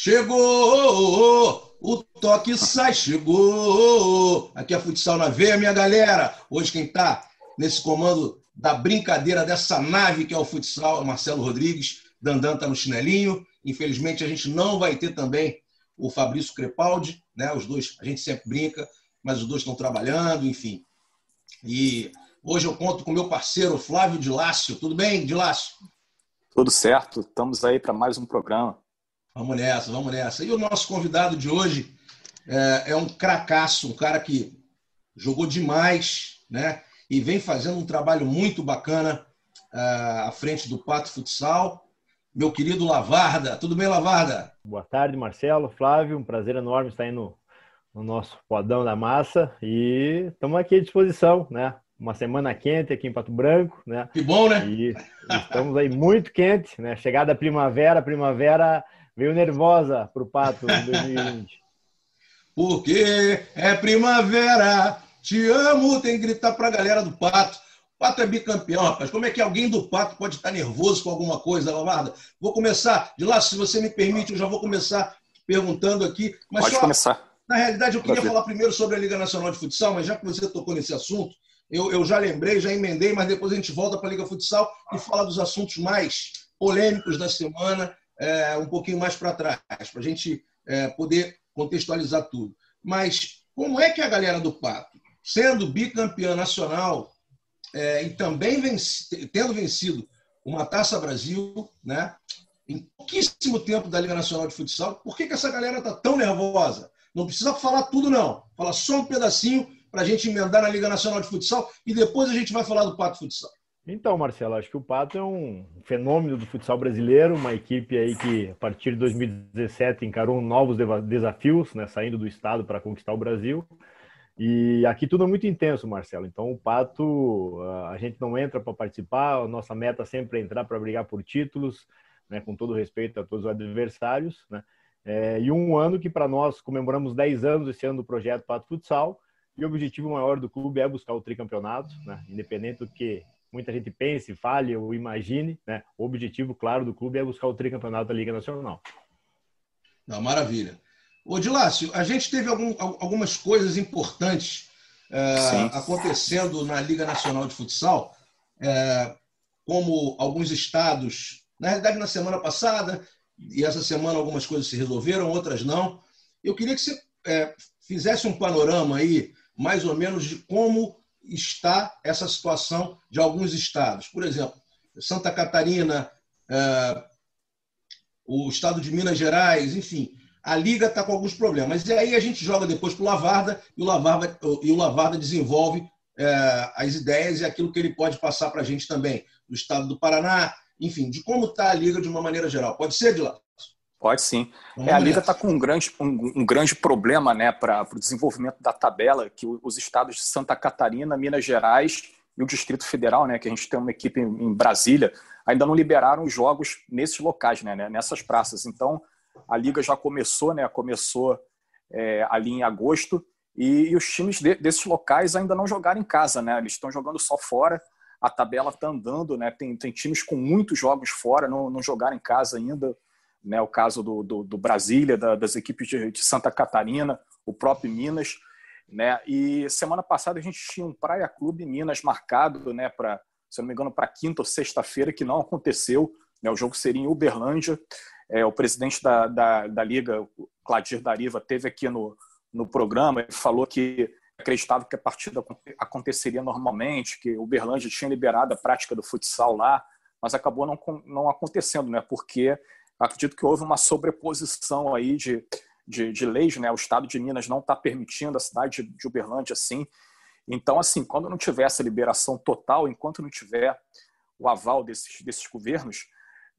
Chegou! O toque sai, chegou! Aqui é Futsal na Veia, minha galera. Hoje quem está nesse comando da brincadeira dessa nave que é o futsal é o Marcelo Rodrigues. Dandan está no chinelinho. Infelizmente a gente não vai ter também o Fabrício Crepaldi, né? Os dois, a gente sempre brinca, mas os dois estão trabalhando, enfim. E hoje eu conto com meu parceiro Flávio de Lácio. Tudo bem, de Lácio? Tudo certo. Estamos aí para mais um programa. Vamos nessa, vamos nessa. E o nosso convidado de hoje é, é um cracaço, um cara que jogou demais, né? E vem fazendo um trabalho muito bacana uh, à frente do Pato Futsal. Meu querido Lavarda. Tudo bem, Lavarda? Boa tarde, Marcelo, Flávio. Um prazer enorme estar aí no, no nosso podão da massa. E estamos aqui à disposição, né? Uma semana quente aqui em Pato Branco, né? Que bom, né? E estamos aí muito quente, né? Chegada a primavera, primavera Veio nervosa para o Pato em 2020. Porque é primavera, te amo, tem que gritar para a galera do Pato. O Pato é bicampeão, rapaz. Como é que alguém do Pato pode estar nervoso com alguma coisa, Lavarda? Vou começar, de lá, se você me permite, eu já vou começar perguntando aqui. Mas pode só, começar. Na realidade, eu queria falar primeiro sobre a Liga Nacional de Futsal, mas já que você tocou nesse assunto, eu, eu já lembrei, já emendei, mas depois a gente volta para a Liga Futsal e fala dos assuntos mais polêmicos da semana é, um pouquinho mais para trás, para a gente é, poder contextualizar tudo. Mas como é que a galera do Pato, sendo bicampeã nacional é, e também venci, tendo vencido uma Taça Brasil, né, em pouquíssimo tempo da Liga Nacional de Futsal, por que, que essa galera está tão nervosa? Não precisa falar tudo, não. Fala só um pedacinho para a gente emendar na Liga Nacional de Futsal e depois a gente vai falar do Pato Futsal. Então, Marcelo, acho que o Pato é um fenômeno do futsal brasileiro, uma equipe aí que, a partir de 2017, encarou novos desafios, né, saindo do estado para conquistar o Brasil. E aqui tudo é muito intenso, Marcelo. Então, o Pato, a gente não entra para participar, a nossa meta sempre é entrar para brigar por títulos, né, com todo respeito a todos os adversários. Né? É, e um ano que, para nós, comemoramos 10 anos esse ano do projeto Pato Futsal, e o objetivo maior do clube é buscar o tricampeonato, né? independente do que muita gente pense, fale ou imagine, né? O objetivo, claro, do clube é buscar o tricampeonato da Liga Nacional. Não, maravilha. Ô, Dilácio, a gente teve algum, algumas coisas importantes é, acontecendo na Liga Nacional de Futsal, é, como alguns estados, na realidade, na semana passada, e essa semana algumas coisas se resolveram, outras não. Eu queria que você é, fizesse um panorama aí, mais ou menos, de como está essa situação de alguns estados. Por exemplo, Santa Catarina, é, o estado de Minas Gerais, enfim, a liga está com alguns problemas. E aí a gente joga depois para o Lavarda e o Lavarda, desenvolve é, as ideias e aquilo que ele pode passar para a gente também, do estado do Paraná, enfim, de como está a liga de uma maneira geral. Pode ser, Dilas? Pode sim. É, a Liga está com um grande, um, um grande problema né, para o desenvolvimento da tabela, que os estados de Santa Catarina, Minas Gerais e o Distrito Federal, né, que a gente tem uma equipe em Brasília, ainda não liberaram jogos nesses locais, né, né, nessas praças. Então, a Liga já começou, né, começou é, ali em agosto, e, e os times de, desses locais ainda não jogaram em casa, né, eles estão jogando só fora, a tabela está andando, né, tem, tem times com muitos jogos fora, não, não jogaram em casa ainda, né, o caso do, do, do Brasília, da, das equipes de, de, Santa Catarina, o próprio Minas. Né, e semana passada a gente tinha um Praia Clube Minas marcado né, para, se não me engano, para quinta ou sexta-feira, que não aconteceu. Né, o jogo seria em Uberlândia. É, o presidente da, da, da Liga, Cladir Dariva, teve aqui no, no programa e falou que acreditava que a partida aconteceria normalmente, que Uberlândia tinha liberado a prática do futsal lá, mas acabou não, não acontecendo, né? Porque acredito que houve uma sobreposição aí de, de, de leis, né? O Estado de Minas não está permitindo a cidade de Uberlândia assim. Então, assim, quando não tiver essa liberação total, enquanto não tiver o aval desses, desses governos,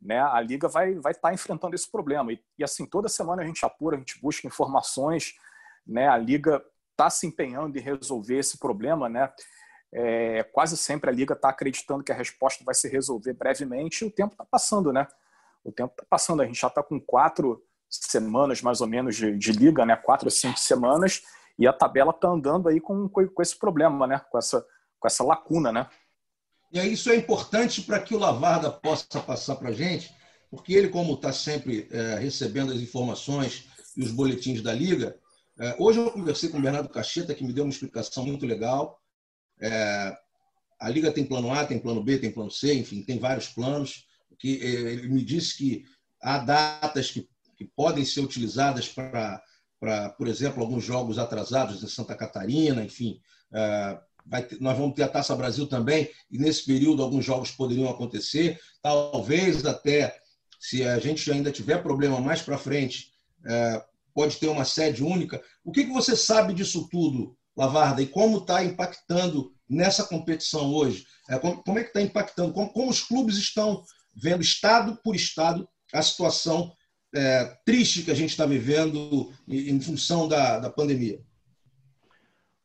né, a Liga vai vai estar tá enfrentando esse problema. E, e, assim, toda semana a gente apura, a gente busca informações, né, a Liga está se empenhando em resolver esse problema, né? É, quase sempre a Liga está acreditando que a resposta vai se resolver brevemente e o tempo está passando, né? O tempo está passando, a gente já está com quatro semanas mais ou menos de, de, liga, né? quatro a cinco semanas, e a tabela está andando aí com, com, com, esse problema, né? com, essa, com essa lacuna. Né? E aí isso é importante para que o Lavarda possa passar para a gente porque ele, como está sempre é, recebendo as informações e os boletins da Liga, é, hoje eu conversei com o Bernardo Cacheta, que me deu uma explicação muito legal. É, a Liga tem plano A, tem plano B, tem plano C, enfim, tem vários planos. Que, é, ele me disse que há datas que, que podem ser utilizadas para, por exemplo, alguns jogos atrasados em Santa Catarina, enfim. É, ter, nós vamos ter a Taça Brasil também, e nesse período alguns jogos poderiam acontecer. Talvez até se a gente ainda tiver problema mais para frente, é, pode ter uma sede única. O que, que você sabe disso tudo, Lavarda, e como está impactando nessa competição hoje? É, como, é que está impactando? Como, os clubes estão vendo, estado por estado, a situação é, triste que a gente está vivendo em, função da, da pandemia?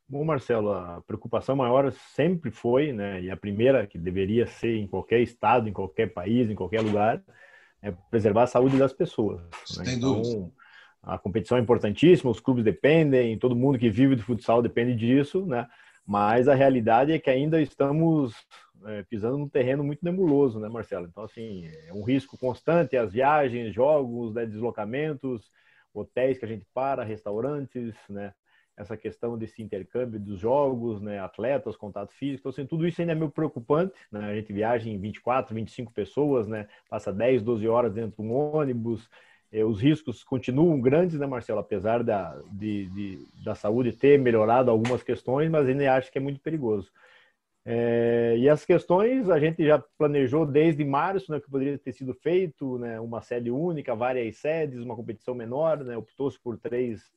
Bom, Marcelo, a preocupação maior sempre foi, né, e a primeira que deveria ser em qualquer estado, em qualquer país, em qualquer lugar, é preservar a saúde das pessoas. Né? Sem então, dúvida. A competição é importantíssima, os clubes dependem, todo mundo que vive do futsal depende disso, né? Mas a realidade é que ainda estamos é, pisando num terreno muito nebuloso, né, Marcelo? Então, assim, é um risco constante as viagens, jogos, né, deslocamentos, hotéis que a gente para, restaurantes, né? essa questão desse intercâmbio dos jogos, né, atletas, contato físico, então, assim, tudo isso ainda é meio preocupante, né, a gente viaja em 24, 25 pessoas, né, passa 10, 12 horas dentro de um ônibus, eh, os riscos continuam grandes, né, Marcelo, apesar da, de, de, da saúde ter melhorado algumas questões, mas ainda acho que é muito perigoso. É, e as questões a gente já planejou desde março, né, que poderia ter sido feito, né, uma sede única, várias sedes, uma competição menor, né, optou-se por três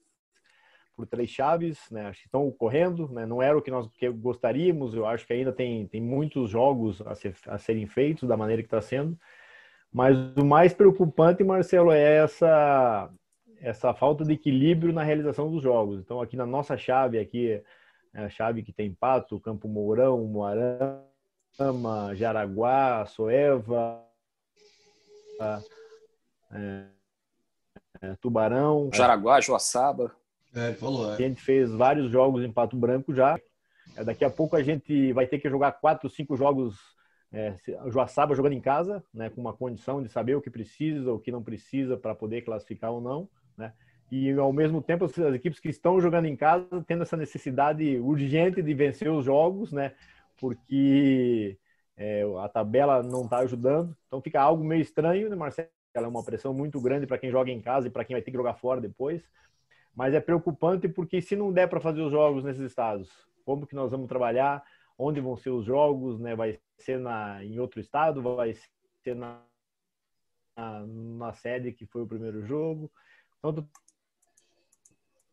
por três chaves, né? Acho que estão ocorrendo, né? Não era o que nós que gostaríamos. Eu acho que ainda tem, tem muitos jogos a, ser, a serem feitos da maneira que está sendo. Mas o mais preocupante, Marcelo, é essa essa falta de equilíbrio na realização dos jogos. Então, aqui na nossa chave, aqui a chave que tem Pato, Campo Mourão, Moarama, Jaraguá, Soeva, é, é, Tubarão, Jaraguá, Joaçaba. É, falou. É. A gente fez vários jogos em Pato Branco já. É, daqui a pouco a gente vai ter que jogar quatro, cinco jogos. É, Joaçaba jogando em casa, né, com uma condição de saber o que precisa, o que não precisa para poder classificar ou não, né? E ao mesmo tempo as equipes que estão jogando em casa tendo essa necessidade urgente de vencer os jogos, né? Porque é, a tabela não está ajudando, então fica algo meio estranho, né, Marcelo? É uma pressão muito grande para quem joga em casa e para quem vai ter que jogar fora depois mas é preocupante porque se não der para fazer os jogos nesses estados, como que nós vamos trabalhar? Onde vão ser os jogos? Né? Vai ser na, em outro estado? Vai ser na, na, na sede que foi o primeiro jogo? Então,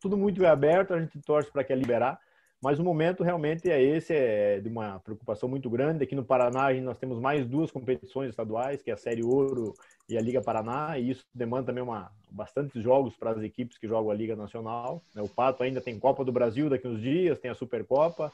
tudo muito aberto, a gente torce para que é liberar. Mas o momento realmente é esse, é de uma preocupação muito grande. Aqui no Paraná, nós temos mais duas competições estaduais, que é a Série Ouro e a Liga Paraná, e isso demanda também uma, bastantes jogos para as equipes que jogam a Liga Nacional. Né? O Pato ainda tem Copa do Brasil daqui uns dias, tem a Supercopa.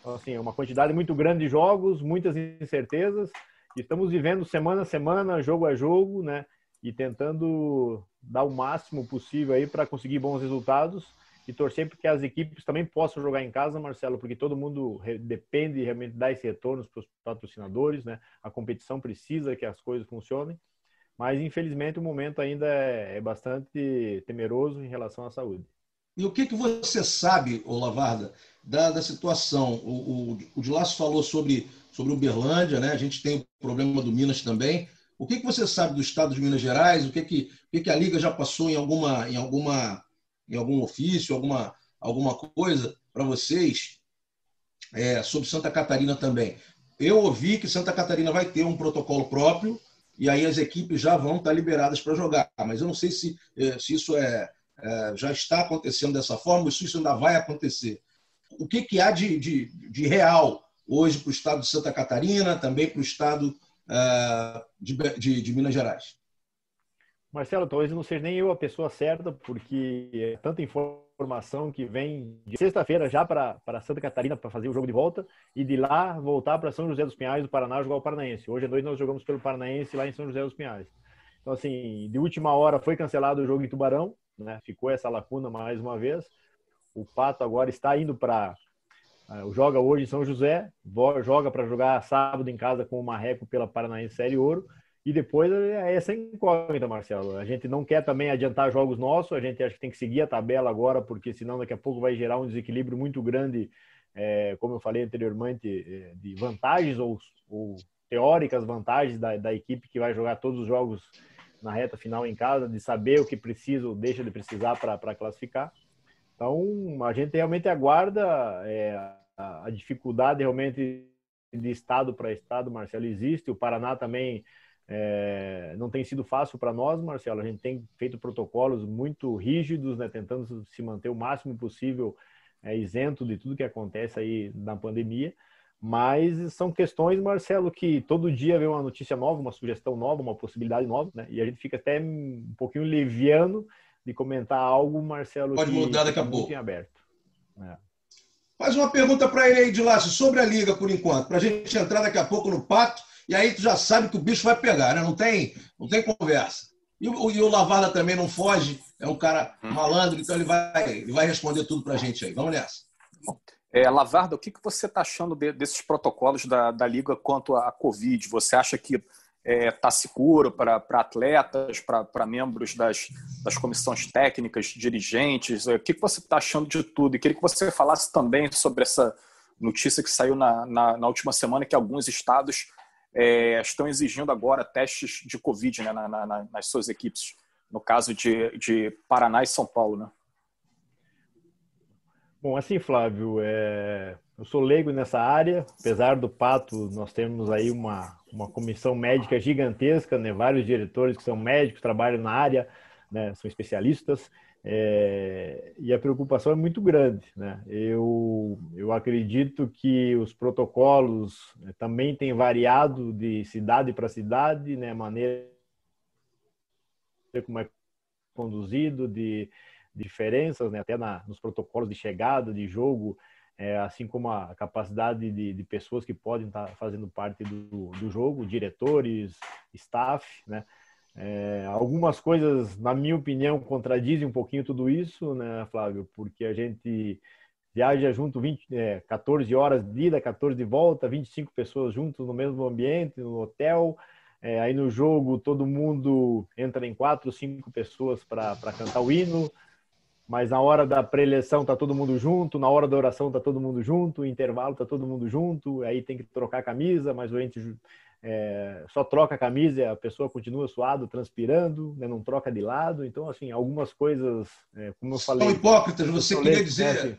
Então, assim, é uma quantidade muito grande de jogos, muitas incertezas. Estamos vivendo semana a semana, jogo a jogo, né? E tentando dar o máximo possível aí para conseguir bons resultados e torcer porque as equipes também possam jogar em casa, Marcelo, porque todo mundo depende realmente dar esse retorno para os patrocinadores, né? A competição precisa que as coisas funcionem, mas infelizmente o momento ainda é, é bastante temeroso em relação à saúde. E o que, que você sabe, ô Lavarda, da, da situação? O, o, o falou sobre, sobre Uberlândia, né? A gente tem o problema do Minas também. O que, que você sabe do estado de Minas Gerais? O que, que, o que, que a Liga já passou em alguma, em alguma em algum ofício, alguma, alguma coisa para vocês é, sobre Santa Catarina também. Eu ouvi que Santa Catarina vai ter um protocolo próprio e aí as equipes já vão estar liberadas para jogar. Mas eu não sei se, é, se isso é, é, já está acontecendo dessa forma ou se isso ainda vai acontecer. O que, que há de, de, de real hoje para o estado de Santa Catarina, também para o estado de, de, de Minas Gerais? Marcelo, talvez não seja nem eu a pessoa certa, porque é tanta informação que vem de sexta-feira já para Santa Catarina para fazer o jogo de volta e de lá voltar para São José dos Pinhais do Paraná jogar o Paranaense. Hoje à noite nós jogamos pelo Paranaense lá em São José dos Pinhais. Então, assim, de última hora foi cancelado o jogo em Tubarão, né? ficou essa lacuna mais uma vez. O Pato agora está indo para. Uh, joga hoje em São José, joga para jogar sábado em casa com o Marreco pela Paranaense Série Ouro E depois é essa incógnita, Marcelo. A gente não quer também adiantar jogos nossos, a gente acha que tem que seguir a tabela agora, porque senão daqui a pouco vai gerar um desequilíbrio muito grande, é, como eu falei anteriormente, é, de vantagens ou, ou teóricas vantagens da, da, equipe que vai jogar todos os jogos na reta final em casa, de saber o que precisa ou deixa de precisar para classificar. Então, a gente realmente aguarda é, a, dificuldade realmente de estado para estado, Marcelo, existe. O Paraná também é, não tem sido fácil para nós, Marcelo. A gente tem feito protocolos muito rígidos, né, tentando se manter o máximo possível é, isento de tudo que acontece aí na pandemia. Mas são questões, Marcelo, que todo dia vem uma notícia nova, uma sugestão nova, uma possibilidade nova, né? E a gente fica até um pouquinho leviano de comentar algo, Marcelo. Pode mudar daqui a pouco. Em aberto. É. Faz uma pergunta para ele aí, de Lácio, sobre a liga por enquanto, para a gente entrar daqui a pouco no pato e aí tu já sabe que o bicho vai pegar, né? Não tem, não tem conversa. E o, e o Lavarda também não foge, é um cara hum. malandro, então ele vai, ele vai responder tudo para a gente aí. Vamos nessa. É, Lavarda, o que, que você está achando de, desses protocolos da, da Liga quanto à Covid? Você acha que está é, tá seguro para atletas, para membros das, das comissões técnicas, dirigentes? O que, que você está achando de tudo? E queria que você falasse também sobre essa notícia que saiu na, na, na última semana, que alguns estados é, estão exigindo agora testes de Covid né, na, na, nas suas equipes, no caso de, de Paraná e São Paulo. Né? Bom, assim, Flávio, é... eu sou leigo nessa área, apesar do Pato, nós temos aí uma, uma comissão médica gigantesca, né? vários diretores que são médicos, trabalham na área, né? são especialistas, é, e a preocupação é muito grande. Né? Eu, eu acredito que os protocolos né, também têm variado de cidade para cidade, né? a maneira como é conduzido, de diferenças, né? até na, nos protocolos de chegada, de jogo, é, assim como a capacidade de, de, pessoas que podem estar fazendo parte do, do jogo, diretores, staff, né? É, algumas coisas, na minha opinião, contradizem um pouquinho tudo isso, né, Flávio? Porque a gente viaja junto 20, é, 14 horas de ida, 14 de volta, 25 pessoas juntos no mesmo ambiente, no hotel. É, aí no jogo todo mundo entra em quatro, cinco pessoas para cantar o hino, mas na hora da preleção tá todo mundo junto, na hora da oração tá todo mundo junto, intervalo tá todo mundo junto, aí tem que trocar a camisa, mas o ente é, só troca a camisa e a pessoa continua suado, transpirando, né, não troca de lado. Então, assim, algumas coisas, é, como eu falei. São hipócritas, você queria dizer. Assim,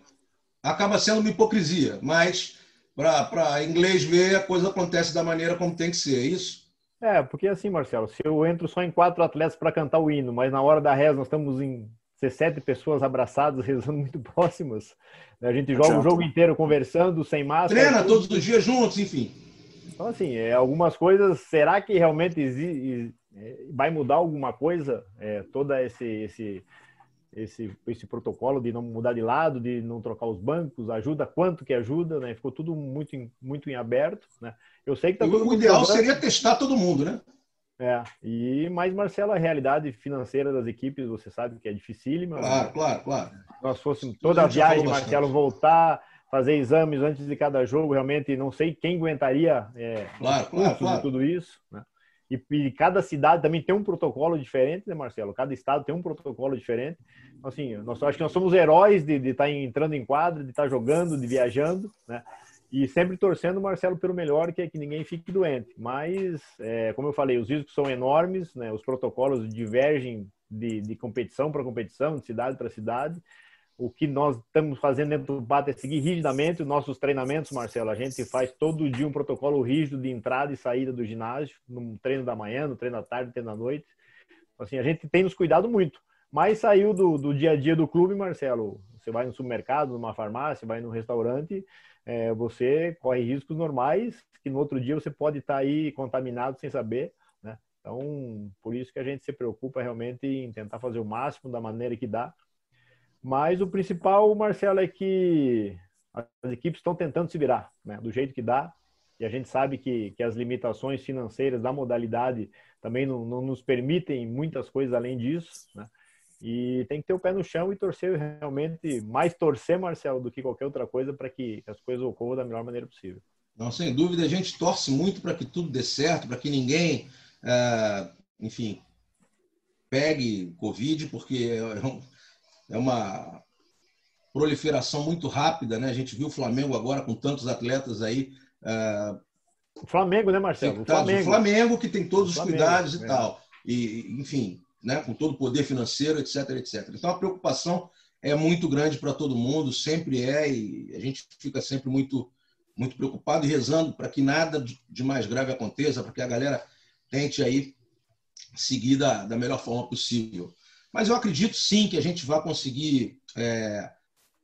acaba sendo uma hipocrisia, mas para inglês ver, a coisa acontece da maneira como tem que ser, é isso? É, porque assim, Marcelo, se eu entro só em quatro atletas para cantar o hino, mas na hora da reza nós estamos em 17 pessoas abraçadas, rezando muito próximas, né, a gente joga o jogo inteiro conversando, sem máscara. Treina todos os dias juntos, enfim. Então, assim, é, algumas coisas, será que realmente é, vai mudar alguma coisa? É, toda esse, esse, esse, esse protocolo de não mudar de lado, de não trocar os bancos, ajuda quanto que ajuda, né? Ficou tudo muito em, muito em aberto, né? Eu sei que tá todo O ideal seria testar todo mundo, né? É, e mais Marcelo, a realidade financeira das equipes, você sabe que é dificílima. Claro, né? claro, claro. Se nós fôssemos toda a viagem, Marcelo, voltar, fazer exames antes de cada jogo, realmente não sei quem aguentaria é, claro, claro, claro. tudo isso. Né? E, e, cada cidade também tem um protocolo diferente, né, Marcelo? Cada estado tem um protocolo diferente. Então, assim, nós acho que nós somos heróis de estar tá entrando em quadra, de estar tá jogando, de viajando, né? E sempre torcendo, Marcelo, pelo melhor, que é que ninguém fique doente. Mas, é, como eu falei, os riscos são enormes, né? Os protocolos divergem de, de competição para competição, de cidade para cidade o que nós estamos fazendo dentro do PAT é seguir rigidamente os nossos treinamentos, Marcelo. A gente faz todo dia um protocolo rígido de entrada e saída do ginásio, no treino da manhã, no treino da tarde, no treino da noite. Assim, a gente tem nos cuidado muito. Mas saiu do, do dia a dia do clube, Marcelo. Você vai no supermercado, numa farmácia, vai no restaurante, é, você corre riscos normais que no outro dia você pode estar aí contaminado sem saber. Né? Então, por isso que a gente se preocupa realmente em tentar fazer o máximo da maneira que dá mas o principal, Marcelo, é que as equipes estão tentando se virar, né? do jeito que dá. E a gente sabe que, que as limitações financeiras da modalidade também não, não nos permitem muitas coisas além disso. Né? E tem que ter o pé no chão e torcer realmente, mais torcer, Marcelo, do que qualquer outra coisa para que as coisas ocorram da melhor maneira possível. Não, sem dúvida, a gente torce muito para que tudo dê certo, para que ninguém é, enfim, pegue Covid, porque é, é uma proliferação muito rápida, né? A gente viu o Flamengo agora com tantos atletas aí. O Flamengo, né, Marcelo? O Flamengo. o Flamengo que tem todos os cuidados e é. tal. E, enfim, né, com todo o poder financeiro, etc, etc. Então a preocupação é muito grande para todo mundo, sempre é, e a gente fica sempre muito, muito preocupado e rezando para que nada de mais grave aconteça, para que a galera tente aí seguir da, da melhor forma possível. Mas eu acredito sim que a gente vai conseguir é,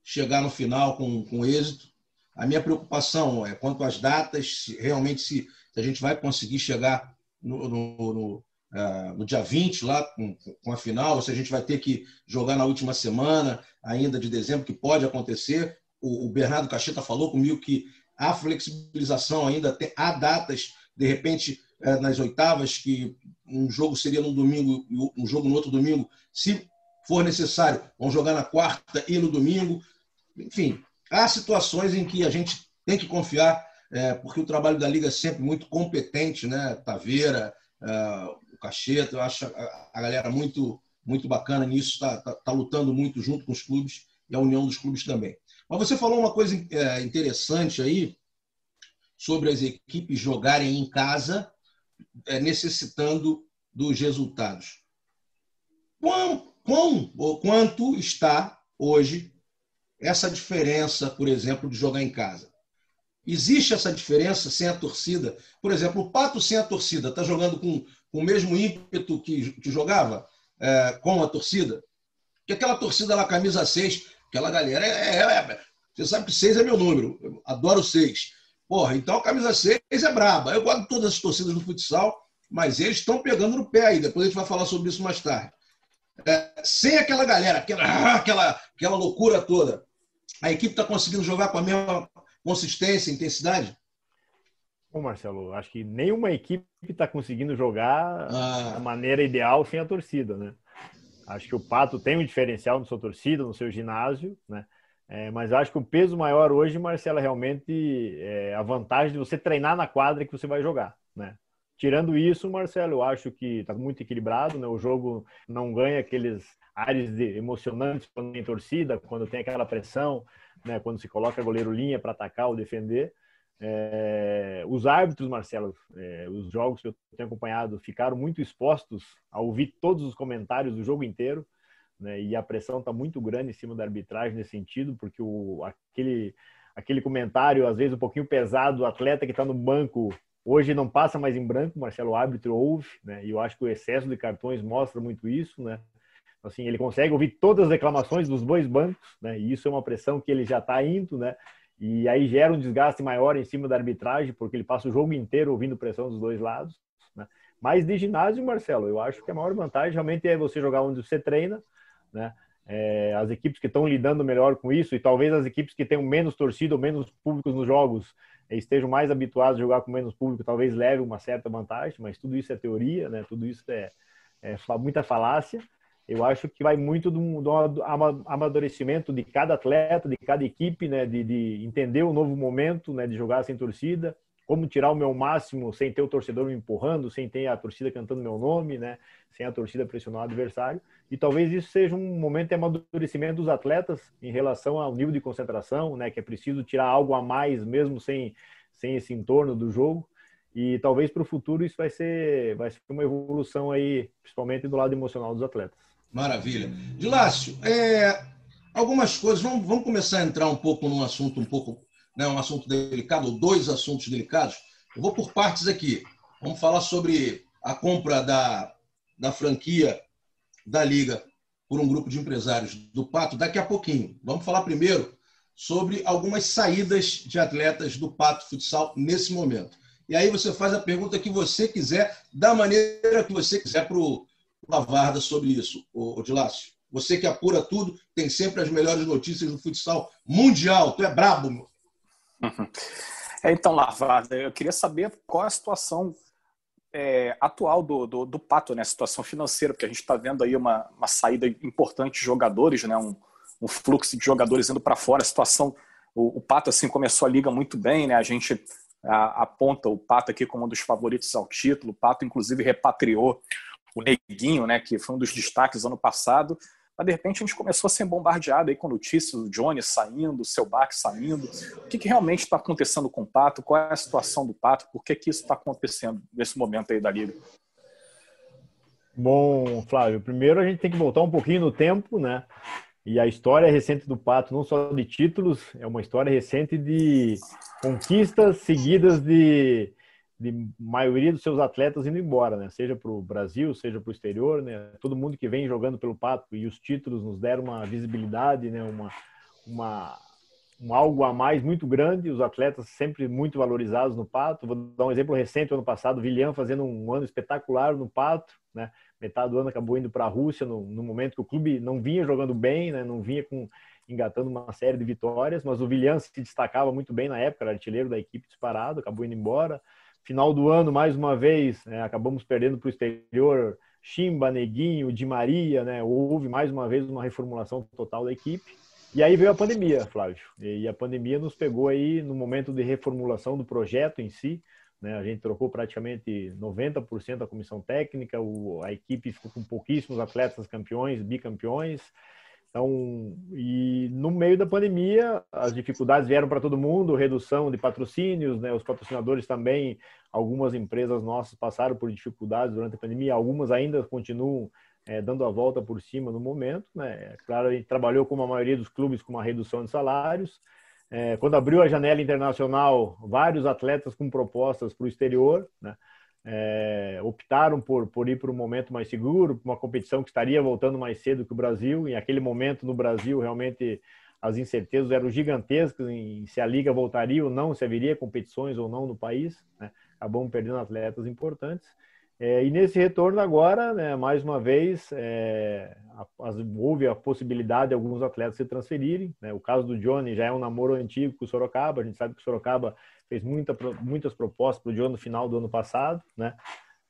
chegar no final com, com êxito. A minha preocupação é quanto às datas, realmente se, se, a gente vai conseguir chegar no, no, no, uh, no dia 20 lá com, com, a final, ou se a gente vai ter que jogar na última semana ainda de dezembro, que pode acontecer. O, o Bernardo Cacheta falou comigo que há flexibilização ainda, tem, há datas, de repente, uh, nas oitavas, que um jogo seria no domingo, um jogo no outro domingo, se for necessário, vão jogar na quarta e no domingo. Enfim, há situações em que a gente tem que confiar, é, porque o trabalho da Liga é sempre muito competente, né? Taveira, o Cacheta, eu acho a, a, galera muito, muito bacana nisso, está tá, tá lutando muito junto com os clubes e a união dos clubes também. Mas você falou uma coisa é, interessante aí sobre as equipes jogarem em casa, é, necessitando dos resultados. Quão, quão ou quanto está hoje essa diferença, por exemplo, de jogar em casa? Existe essa diferença sem a torcida? Por exemplo, o Pato sem a torcida está jogando com, com, o mesmo ímpeto que, que jogava é, com a torcida? Porque aquela torcida lá, camisa 6, aquela galera, é, é, é, você sabe que 6 é meu número, eu adoro 6. Porra, então a camisa 6 é braba. Eu gosto de todas as torcidas do futsal, mas eles estão pegando no pé aí. Depois a gente vai falar sobre isso mais tarde. É, sem aquela galera, aquela, aquela, aquela loucura toda, a equipe está conseguindo jogar com a mesma consistência, intensidade? Bom, Marcelo, acho que nenhuma equipe está conseguindo jogar ah. da maneira ideal sem a torcida, né? Acho que o Pato tem um diferencial na sua torcida, no seu ginásio, né? É, mas acho que o peso maior hoje, Marcelo, é realmente é a vantagem de você treinar na quadra que você vai jogar, né? Tirando isso, Marcelo, eu acho que está muito equilibrado, né? O jogo não ganha aqueles ares de, emocionantes quando tem torcida, quando tem aquela pressão, né, quando se coloca goleiro linha para atacar ou defender. É, os árbitros, Marcelo, é, os jogos que eu tenho acompanhado ficaram muito expostos a ouvir todos os comentários do jogo inteiro, né, e a pressão está muito grande em cima da arbitragem nesse sentido, porque o, aquele, aquele comentário, às vezes um pouquinho pesado, do atleta que está no banco hoje não passa mais em branco, Marcelo, o árbitro ouve, né, e eu acho que o excesso de cartões mostra muito isso, né, Assim, ele consegue ouvir todas as reclamações dos dois bancos, né? E isso é uma pressão que ele já está indo, né? E aí gera um desgaste maior em cima da arbitragem, porque ele passa o jogo inteiro ouvindo pressão dos dois lados. Né? Mas de ginásio, Marcelo, eu acho que a maior vantagem realmente é você jogar onde você treina, né? É, as equipes que estão lidando melhor com isso e talvez as equipes que tenham menos torcida ou menos públicos nos jogos estejam mais habituadas a jogar com menos público, talvez leve uma certa vantagem, mas tudo isso é teoria, né? Tudo isso é, é muita falácia. Eu acho que vai muito do, do amadurecimento de cada atleta, de cada equipe, né? De, de, entender o novo momento, né? De jogar sem torcida, como tirar o meu máximo sem ter o torcedor me empurrando, sem ter a torcida cantando meu nome, né? Sem a torcida pressionar o adversário. E talvez isso seja um momento de amadurecimento dos atletas em relação ao nível de concentração, né? Que é preciso tirar algo a mais, mesmo sem, sem esse entorno do jogo. E talvez para o futuro isso vai ser, vai ser uma evolução aí, principalmente do lado emocional dos atletas. Maravilha. Dilácio, é, algumas coisas, vamos, vamos começar a entrar um pouco num assunto um pouco, né, um assunto delicado, ou dois assuntos delicados. Eu vou por partes aqui. Vamos falar sobre a compra da, da franquia da Liga por um grupo de empresários do Pato daqui a pouquinho. Vamos falar primeiro sobre algumas saídas de atletas do Pato Futsal nesse momento. E aí você faz a pergunta que você quiser, da maneira que você quiser para o Lavarda sobre isso, o Dilácio. Você que apura tudo, tem sempre as melhores notícias do futsal mundial. Tu é brabo, meu. É, então, Lavarda, eu queria saber qual é a situação é, atual do, do, do, Pato, né? A situação financeira, porque a gente está vendo aí uma, uma saída importante de jogadores, né? Um, um fluxo de jogadores indo para fora. A situação, o, o, Pato assim começou a liga muito bem, né? A gente aponta o Pato aqui como um dos favoritos ao título. O Pato, inclusive, repatriou o Neguinho, né, que foi um dos destaques ano passado. Mas, de repente, a gente começou a ser bombardeado aí com notícias do Johnny saindo, o seu Bach saindo. O que, que realmente está acontecendo com o Pato? Qual é a situação do Pato? Por que, que isso está acontecendo nesse momento aí da Liga? Bom, Flávio, primeiro a gente tem que voltar um pouquinho no tempo, né? E a história recente do Pato, não só de títulos, é uma história recente de conquistas seguidas de, de maioria dos seus atletas indo embora, né? Seja para o Brasil, seja para o exterior, né? Todo mundo que vem jogando pelo Pato e os títulos nos deram uma visibilidade, né? Uma, uma um algo a mais muito grande, os atletas sempre muito valorizados no Pato. Vou dar um exemplo recente, ano passado, o Vilham fazendo um ano espetacular no Pato, né? Metade do ano acabou indo para a Rússia no, no, momento que o clube não vinha jogando bem, né? Não vinha com engatando uma série de vitórias, mas o Vilham se destacava muito bem na época, era artilheiro da equipe disparado, acabou indo embora. Final do ano, mais uma vez, né? acabamos perdendo para o exterior Chimba, Neguinho, Di Maria, né? Houve mais uma vez uma reformulação total da equipe. E aí veio a pandemia, Flávio. E a pandemia nos pegou aí no momento de reformulação do projeto em si. Né? A gente trocou praticamente 90% da comissão técnica, o, a equipe ficou com pouquíssimos atletas campeões, bicampeões. Então, e no meio da pandemia, as dificuldades vieram para todo mundo, redução de patrocínios, né? Os patrocinadores também, algumas empresas nossas passaram por dificuldades durante a pandemia, algumas ainda continuam é, dando a volta por cima no momento. Né? É claro, a gente trabalhou com a maioria dos clubes com uma redução de salários. É, quando abriu a janela internacional, vários atletas com propostas para o exterior, né? é, optaram por, por ir para um momento mais seguro, para uma competição que estaria voltando mais cedo que o Brasil. E aquele momento no Brasil, realmente, as incertezas eram gigantescas em se a liga voltaria ou não, se haveria competições ou não no país. Né? Acabamos perdendo atletas importantes. É, e nesse retorno agora, né, mais uma vez, é, a, houve a possibilidade de alguns atletas se transferirem. Né? O caso do Johnny já é um namoro antigo com o Sorocaba. A gente sabe que o Sorocaba fez muita, muitas propostas para o Johnny no final do ano passado. Né?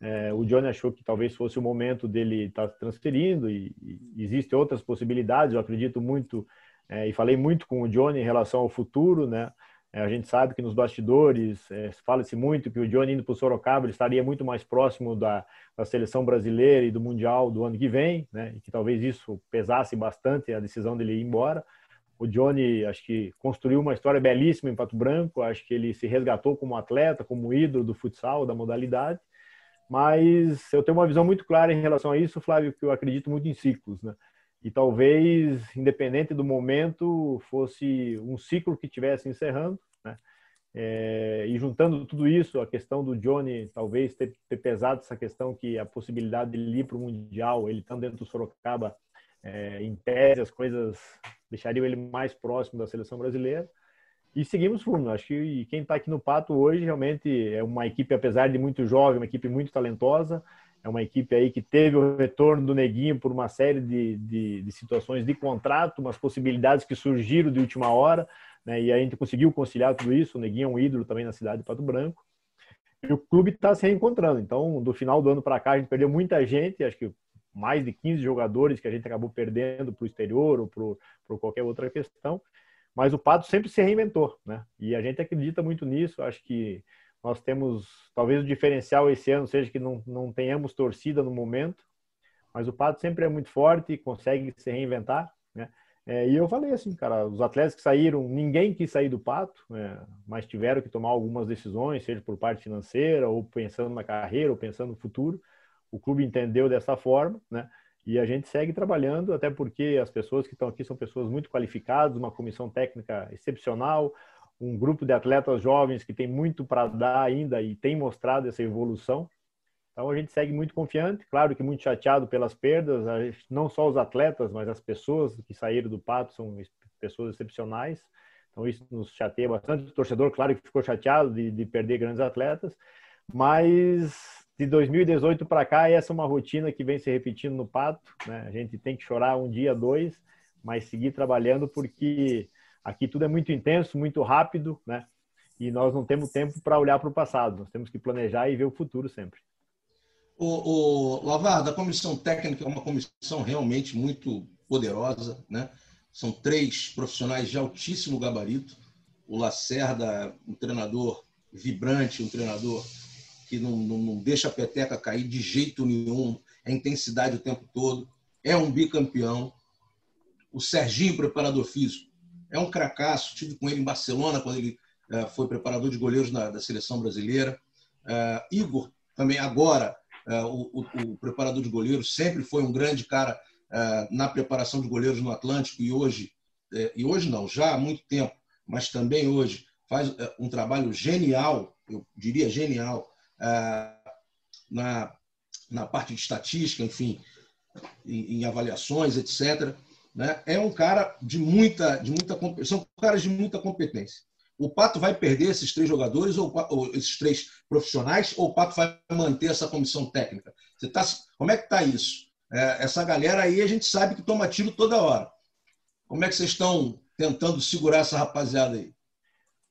É, o Johnny achou que talvez fosse o momento dele estar tá transferindo e, e existem outras possibilidades. Eu acredito muito é, e falei muito com o Johnny em relação ao futuro, né? É, a gente sabe que nos bastidores é, fala-se muito que o Johnny indo para o Sorocaba ele estaria muito mais próximo da, da, seleção brasileira e do Mundial do ano que vem, né? E que talvez isso pesasse bastante a decisão dele ir embora. O Johnny, acho que construiu uma história belíssima em Pato Branco, acho que ele se resgatou como atleta, como ídolo do futsal, da modalidade. Mas eu tenho uma visão muito clara em relação a isso, Flávio, que eu acredito muito em ciclos, né? E talvez, independente do momento, fosse um ciclo que estivesse encerrando, né? É, e juntando tudo isso, a questão do Johnny talvez ter, ter, pesado essa questão que a possibilidade de ir para o Mundial, ele estando dentro do Sorocaba, é, em tese, as coisas deixariam ele mais próximo da seleção brasileira. E seguimos fundo. Acho que quem está aqui no Pato hoje realmente é uma equipe, apesar de muito jovem, uma equipe muito talentosa, é uma equipe aí que teve o retorno do Neguinho por uma série de, de, de situações de contrato, umas possibilidades que surgiram de última hora, né? E a gente conseguiu conciliar tudo isso. O Neguinho é um ídolo também na cidade de Pato Branco. E o clube está se reencontrando. Então, do final do ano para cá, a gente perdeu muita gente, acho que mais de 15 jogadores que a gente acabou perdendo para o exterior ou para qualquer outra questão. Mas o Pato sempre se reinventou, né? E a gente acredita muito nisso. Acho que nós temos, talvez o diferencial esse ano seja que não, não tenhamos torcida no momento, mas o Pato sempre é muito forte, consegue se reinventar, né? É, e eu falei assim, cara, os atletas que saíram, ninguém quis sair do Pato, né? mas tiveram que tomar algumas decisões, seja por parte financeira, ou pensando na carreira, ou pensando no futuro. O clube entendeu dessa forma, né? E a gente segue trabalhando, até porque as pessoas que estão aqui são pessoas muito qualificadas, uma comissão técnica excepcional, um grupo de atletas jovens que tem muito para dar ainda e tem mostrado essa evolução. Então a gente segue muito confiante, claro que muito chateado pelas perdas, não só os atletas, mas as pessoas que saíram do Pato são pessoas excepcionais. Então isso nos chateia bastante. O torcedor, claro que ficou chateado de, de perder grandes atletas, mas de 2018 para cá essa é uma rotina que vem se repetindo no Pato. Né? A gente tem que chorar um dia, dois, mas seguir trabalhando porque Aqui tudo é muito intenso, muito rápido, né? E nós não temos tempo para olhar para o passado. Nós temos que planejar e ver o futuro sempre. O, o Lavarda, a comissão técnica é uma comissão realmente muito poderosa, né? São três profissionais de altíssimo gabarito. O Lacerda, um treinador vibrante, um treinador que não, não, não deixa a peteca cair de jeito nenhum, é intensidade o tempo todo, é um bicampeão. O Serginho, preparador físico, é um cracaço. Tive com ele em Barcelona quando ele uh, foi preparador de goleiros na, da seleção brasileira. Uh, Igor, também agora, uh, o, o, o, preparador de goleiros, sempre foi um grande cara na preparação de goleiros no Atlântico e hoje, e hoje não, já há muito tempo, mas também hoje, faz um trabalho genial, eu diria genial, na, na parte de estatística, enfim, em, em avaliações, etc né, é um cara de muita, de muita são caras de muita competência. O Pato vai perder esses três jogadores ou, ou esses três profissionais ou o Pato vai manter essa comissão técnica? Você tá, como é que está isso? É, essa galera aí a gente sabe que toma tiro toda hora. Como é que vocês estão tentando segurar essa rapaziada aí?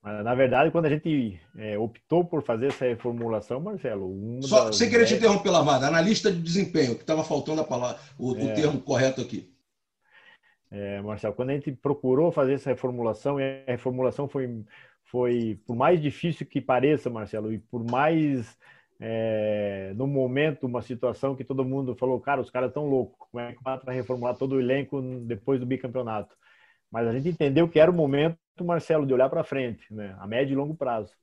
Na verdade, quando a gente é, optou por fazer essa reformulação, Marcelo. Só, sem querer te interromper, Lavada, analista de desempenho, que estava faltando a palavra, o, é... o termo correto aqui é, Marcelo, quando a gente procurou fazer essa reformulação, e a reformulação foi, foi por mais difícil que pareça, Marcelo, e por mais é, no momento, uma situação que todo mundo falou, cara, os caras estão loucos, como é que vai reformular todo o elenco depois do bicampeonato? Mas a gente entendeu que era o momento, Marcelo, de olhar para frente, né? a médio e longo prazo.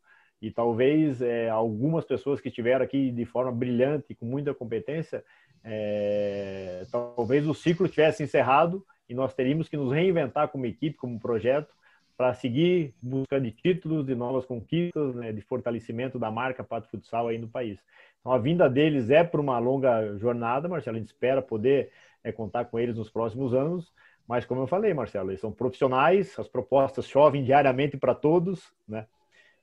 E talvez é, algumas pessoas que estiveram aqui de forma brilhante, com muita competência, é, talvez o ciclo tivesse encerrado e nós teríamos que nos reinventar como equipe, como projeto, para seguir busca de títulos, de novas conquistas, né, de fortalecimento da marca Pato Futsal aí no país. Então, a vinda deles é para uma longa jornada, Marcelo. A gente espera poder é, contar com eles nos próximos anos. Mas, como eu falei, Marcelo, eles são profissionais, as propostas chovem diariamente para todos, né?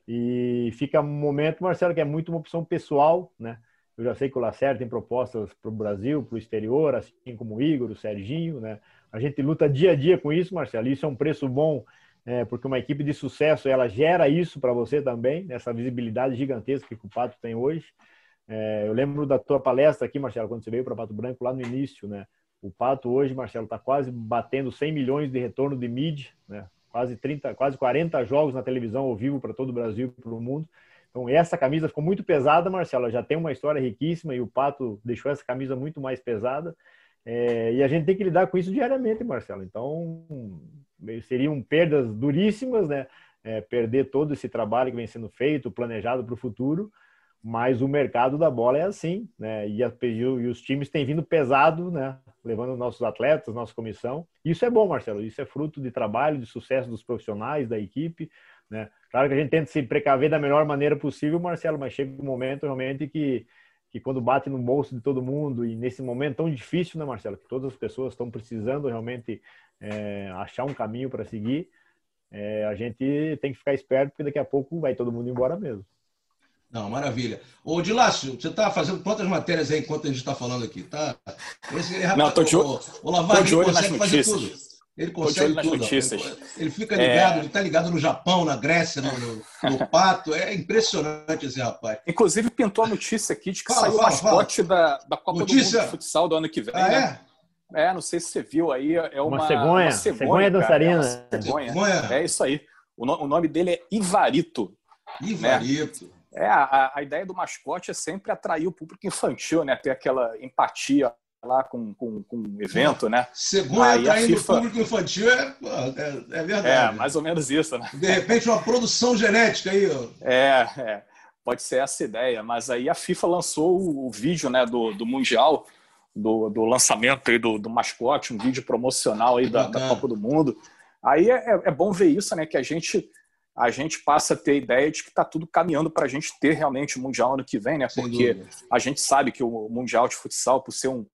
E fica um momento, Marcelo, que é muito uma opção pessoal, né? Eu já sei que o Lacerda tem propostas para o Brasil, para o exterior, assim como o Igor, o Serginho, né? A gente luta dia a dia com isso, Marcelo. Isso é um preço bom, é, porque uma equipe de sucesso ela gera isso para você também, essa visibilidade gigantesca que o Pato tem hoje. É, eu lembro da tua palestra aqui, Marcelo, quando você veio para Pato Branco lá no início, né? O Pato hoje, Marcelo, está quase batendo 100 milhões de retorno de mídia, né? Quase 30, quase 40 jogos na televisão ao vivo para todo o Brasil e para o mundo. Então, essa camisa ficou muito pesada, Marcelo. Já tem uma história riquíssima e o Pato deixou essa camisa muito mais pesada. É, e a gente tem que lidar com isso diariamente, Marcelo. Então, seriam perdas duríssimas, né? É, perder todo esse trabalho que vem sendo feito, planejado para o futuro, mas o mercado da bola é assim, né? E, a, e, os times têm vindo pesado, né? Levando nossos atletas, nossa comissão. Isso é bom, Marcelo. Isso é fruto de trabalho, de sucesso dos profissionais, da equipe, né? Claro que a gente tenta se precaver da melhor maneira possível, Marcelo, mas chega um momento realmente que que quando bate no bolso de todo mundo e nesse momento tão difícil, né, Marcelo, que todas as pessoas estão precisando realmente é, achar um caminho para seguir, é, a gente tem que ficar esperto porque daqui a pouco vai todo mundo embora mesmo. Não, maravilha. Ô, Dilácio, você está fazendo quantas matérias aí enquanto a gente está falando aqui? Tá? Esse, rapaz, Não, tô de, o, o Lavar consegue fazer tudo. Ele consegue tudo. Notícias. Ele, fica ligado, é... ele está ligado no Japão, na Grécia, no, no, no, Pato. É impressionante esse rapaz. Inclusive, pintou a notícia aqui de que fala, saiu fala, o mascote da, da Copa notícia? do Mundo de Futsal do ano que vem. Ah, né? é? É, não sei se você viu aí. É uma, uma cegonha. Uma cegonha, cegonha dançarina. É, cegonha. cegonha. é isso aí. O, no, o, nome dele é Ivarito. Ivarito. Né? É, a, a ideia do mascote é sempre atrair o público infantil, né? Ter aquela empatia lá com, com, com um evento, né? Segundo Aí a FIFA... público infantil é, é, é, verdade. É, mais ou menos isso, né? De repente uma produção genética aí. Ó. É, é, pode ser essa ideia. Mas aí a FIFA lançou o, o vídeo né, do, do Mundial, do, do lançamento aí do, do mascote, um vídeo promocional aí da, da Copa do Mundo. Aí é, é, é bom ver isso, né? Que a gente a gente passa a ter ideia de que está tudo caminhando para a gente ter realmente o Mundial ano que vem, né? Porque a gente sabe que o Mundial de Futsal, por ser um,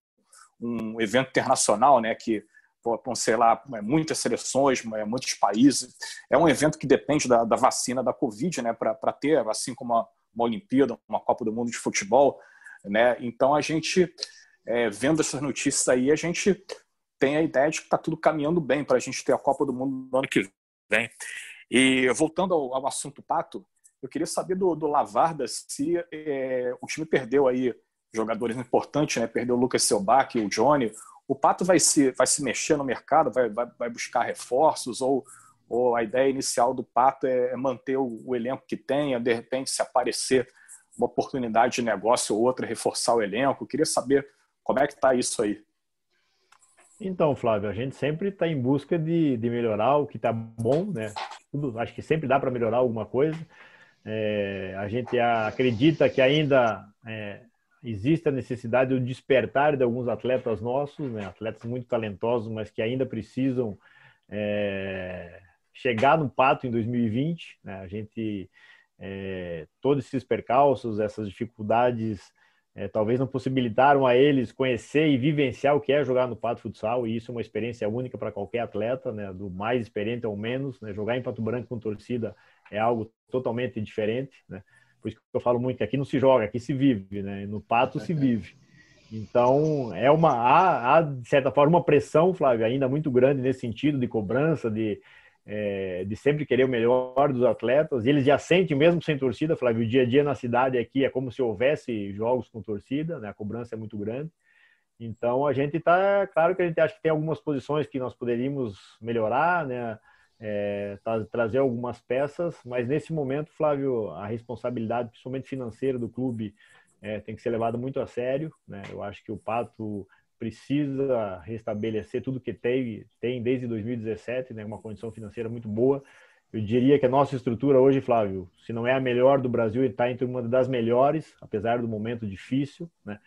um evento internacional, né, que vão ser lá é, muitas seleções, é, muitos países. É um evento que depende da, da vacina da Covid, né, para ter, assim como uma, uma Olimpíada, uma Copa do Mundo de futebol, né. Então a gente é, vendo essas notícias aí, a gente tem a ideia de que está tudo caminhando bem para a gente ter a Copa do Mundo no ano que vem. E voltando ao, ao assunto Pato, eu queria saber do, do Lavarda se é, o time perdeu aí jogadores importantes, né? Perdeu o Lucas Selbach, o Johnny. O Pato vai se, vai se mexer no mercado, vai, vai, vai buscar reforços ou, Ou a ideia inicial do Pato é, é manter o, o elenco que tem, de repente se aparecer uma oportunidade de negócio ou outra, reforçar o elenco? Eu queria saber como é que está isso aí. Então, Flávio, a gente sempre está em busca de, de melhorar o que está bom, né? Tudo, acho que sempre dá para melhorar alguma coisa. É, a gente acredita que ainda é, existe a necessidade de despertar de alguns atletas nossos, né? atletas muito talentosos, mas que ainda precisam é, chegar no pato em 2020. Né? A gente, é, todos esses percalços, essas dificuldades é, talvez não possibilitaram a eles conhecer e vivenciar o que é jogar no Pato Futsal, e isso é uma experiência única para qualquer atleta, né, do mais experiente ao menos. Né, jogar em Pato Branco com torcida é algo totalmente diferente. Né, por isso que eu falo muito que aqui não se joga, aqui se vive, né, no Pato se vive. Então, é uma, há, há, de certa forma, uma pressão, Flávio, ainda muito grande nesse sentido de cobrança, de, é, de sempre querer o melhor dos atletas. E eles já sentem, mesmo sem torcida, Flávio, o dia a dia na cidade aqui é como se houvesse jogos com torcida, né? a cobrança é muito grande. Então a gente está, claro que a gente acha que tem algumas posições que nós poderíamos melhorar, né? É, tra trazer algumas peças, mas nesse momento, Flávio, a responsabilidade, principalmente financeira do clube, é, tem que ser levada muito a sério. Né? Eu acho que o Pato precisa restabelecer tudo que tem, tem desde 2017, né, uma condição financeira muito boa. Eu diria que a nossa estrutura hoje, Flávio, se não é a melhor do Brasil, está entre uma das melhores, apesar do momento difícil, né?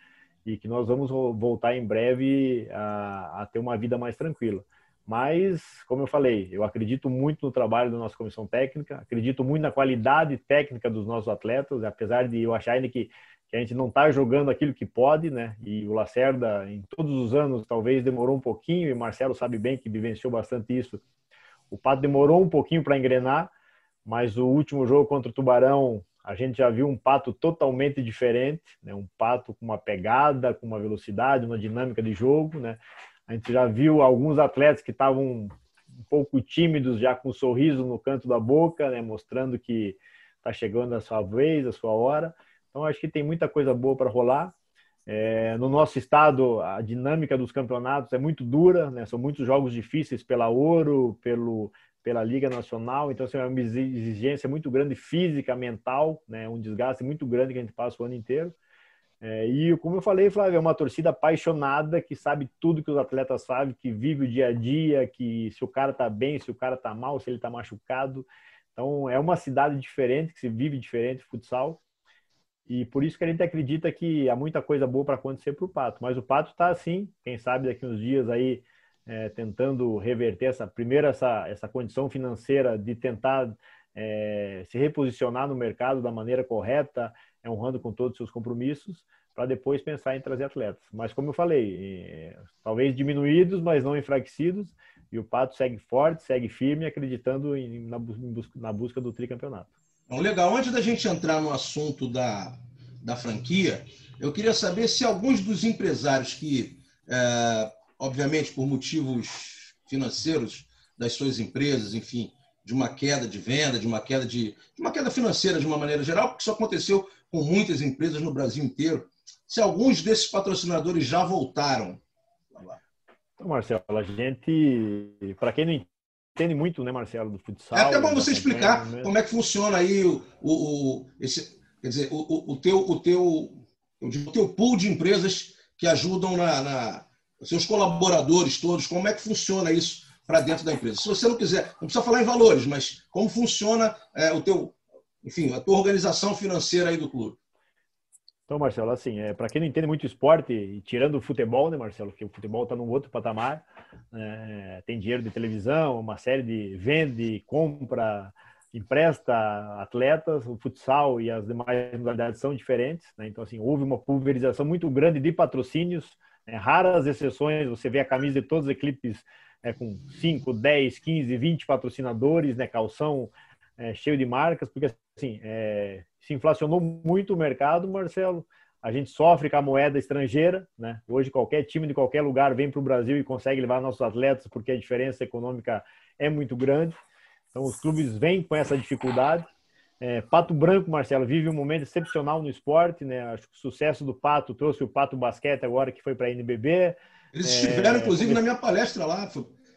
E que nós vamos voltar em breve a, a ter uma vida mais tranquila. Mas, como eu falei, eu acredito muito no trabalho da nossa comissão técnica, acredito muito na qualidade técnica dos nossos atletas, apesar de eu achar ainda que que a gente não está jogando aquilo que pode, né? E o Lacerda, em todos os anos, talvez demorou um pouquinho, e Marcelo sabe bem que vivenciou bastante isso. O Pato demorou um pouquinho para engrenar, mas o último jogo contra o Tubarão, a gente já viu um Pato totalmente diferente, né? Um Pato com uma pegada, com uma velocidade, uma dinâmica de jogo, né? A gente já viu alguns atletas que estavam um pouco tímidos, já com um sorriso no canto da boca, né? Mostrando que está chegando a sua vez, a sua hora. Então, acho que tem muita coisa boa para rolar. É, no nosso estado, a dinâmica dos campeonatos é muito dura, né? são muitos jogos difíceis pela Ouro, pelo, pela Liga Nacional, então assim, é uma exigência muito grande física, mental, né? um desgaste muito grande que a gente passa o ano inteiro. É, e como eu falei, Flávio, é uma torcida apaixonada que sabe tudo que os atletas sabem, que vive o dia a dia, que se o cara tá bem, se o cara tá mal, se ele tá machucado. Então é uma cidade diferente, que se vive diferente futsal. E por isso que a gente acredita que há muita coisa boa para acontecer para o Pato. Mas o Pato está assim, quem sabe daqui uns dias aí é, tentando reverter essa primeiro essa, essa condição financeira de tentar é, se reposicionar no mercado da maneira correta, é, honrando com todos os seus compromissos, para depois pensar em trazer atletas. Mas como eu falei, é, talvez diminuídos, mas não enfraquecidos, e o Pato segue forte, segue firme, acreditando em, na, busca, na busca do tricampeonato. Então, legal. Antes da gente entrar no assunto da, da franquia, eu queria saber se alguns dos empresários que, é, obviamente, por motivos financeiros das suas empresas, enfim, de uma queda de venda, de uma queda de, de uma queda financeira de uma maneira geral, porque isso aconteceu com muitas empresas no Brasil inteiro. Se alguns desses patrocinadores já voltaram. Então, Marcelo, a gente, para quem não entende muito, né, Marcelo, do futsal. É até bom você explicar né? como é que funciona aí o, o, o esse, quer dizer, o, o, teu, o, teu, o teu pool de empresas que ajudam na, na seus colaboradores todos, como é que funciona isso para dentro da empresa? Se você não quiser, não precisa falar em valores, mas como funciona é, o teu, enfim, a tua organização financeira aí do clube? Então, Marcelo, assim, é, para quem não entende muito esporte, e tirando o futebol, né, Marcelo, que o futebol está num outro patamar, é, tem dinheiro de televisão, uma série de vende, compra, empresta atletas, o futsal e as demais modalidades são diferentes, né? então assim houve uma pulverização muito grande de patrocínios, né? raras exceções, você vê a camisa de todas as equipes é, com 5, 10, 15, 20 patrocinadores, né? calção é, cheio de marcas, porque assim, é, se inflacionou muito o mercado, Marcelo. A gente sofre com a moeda estrangeira, né? Hoje qualquer time de qualquer lugar vem para o Brasil e consegue levar nossos atletas porque a diferença econômica é muito grande. Então os clubes vêm com essa dificuldade. É, Pato Branco, Marcelo, vive um momento excepcional no esporte, né? Acho que o sucesso do Pato trouxe o Pato Basquete agora que foi para a NBB. Eles estiveram, é, inclusive, na minha palestra lá,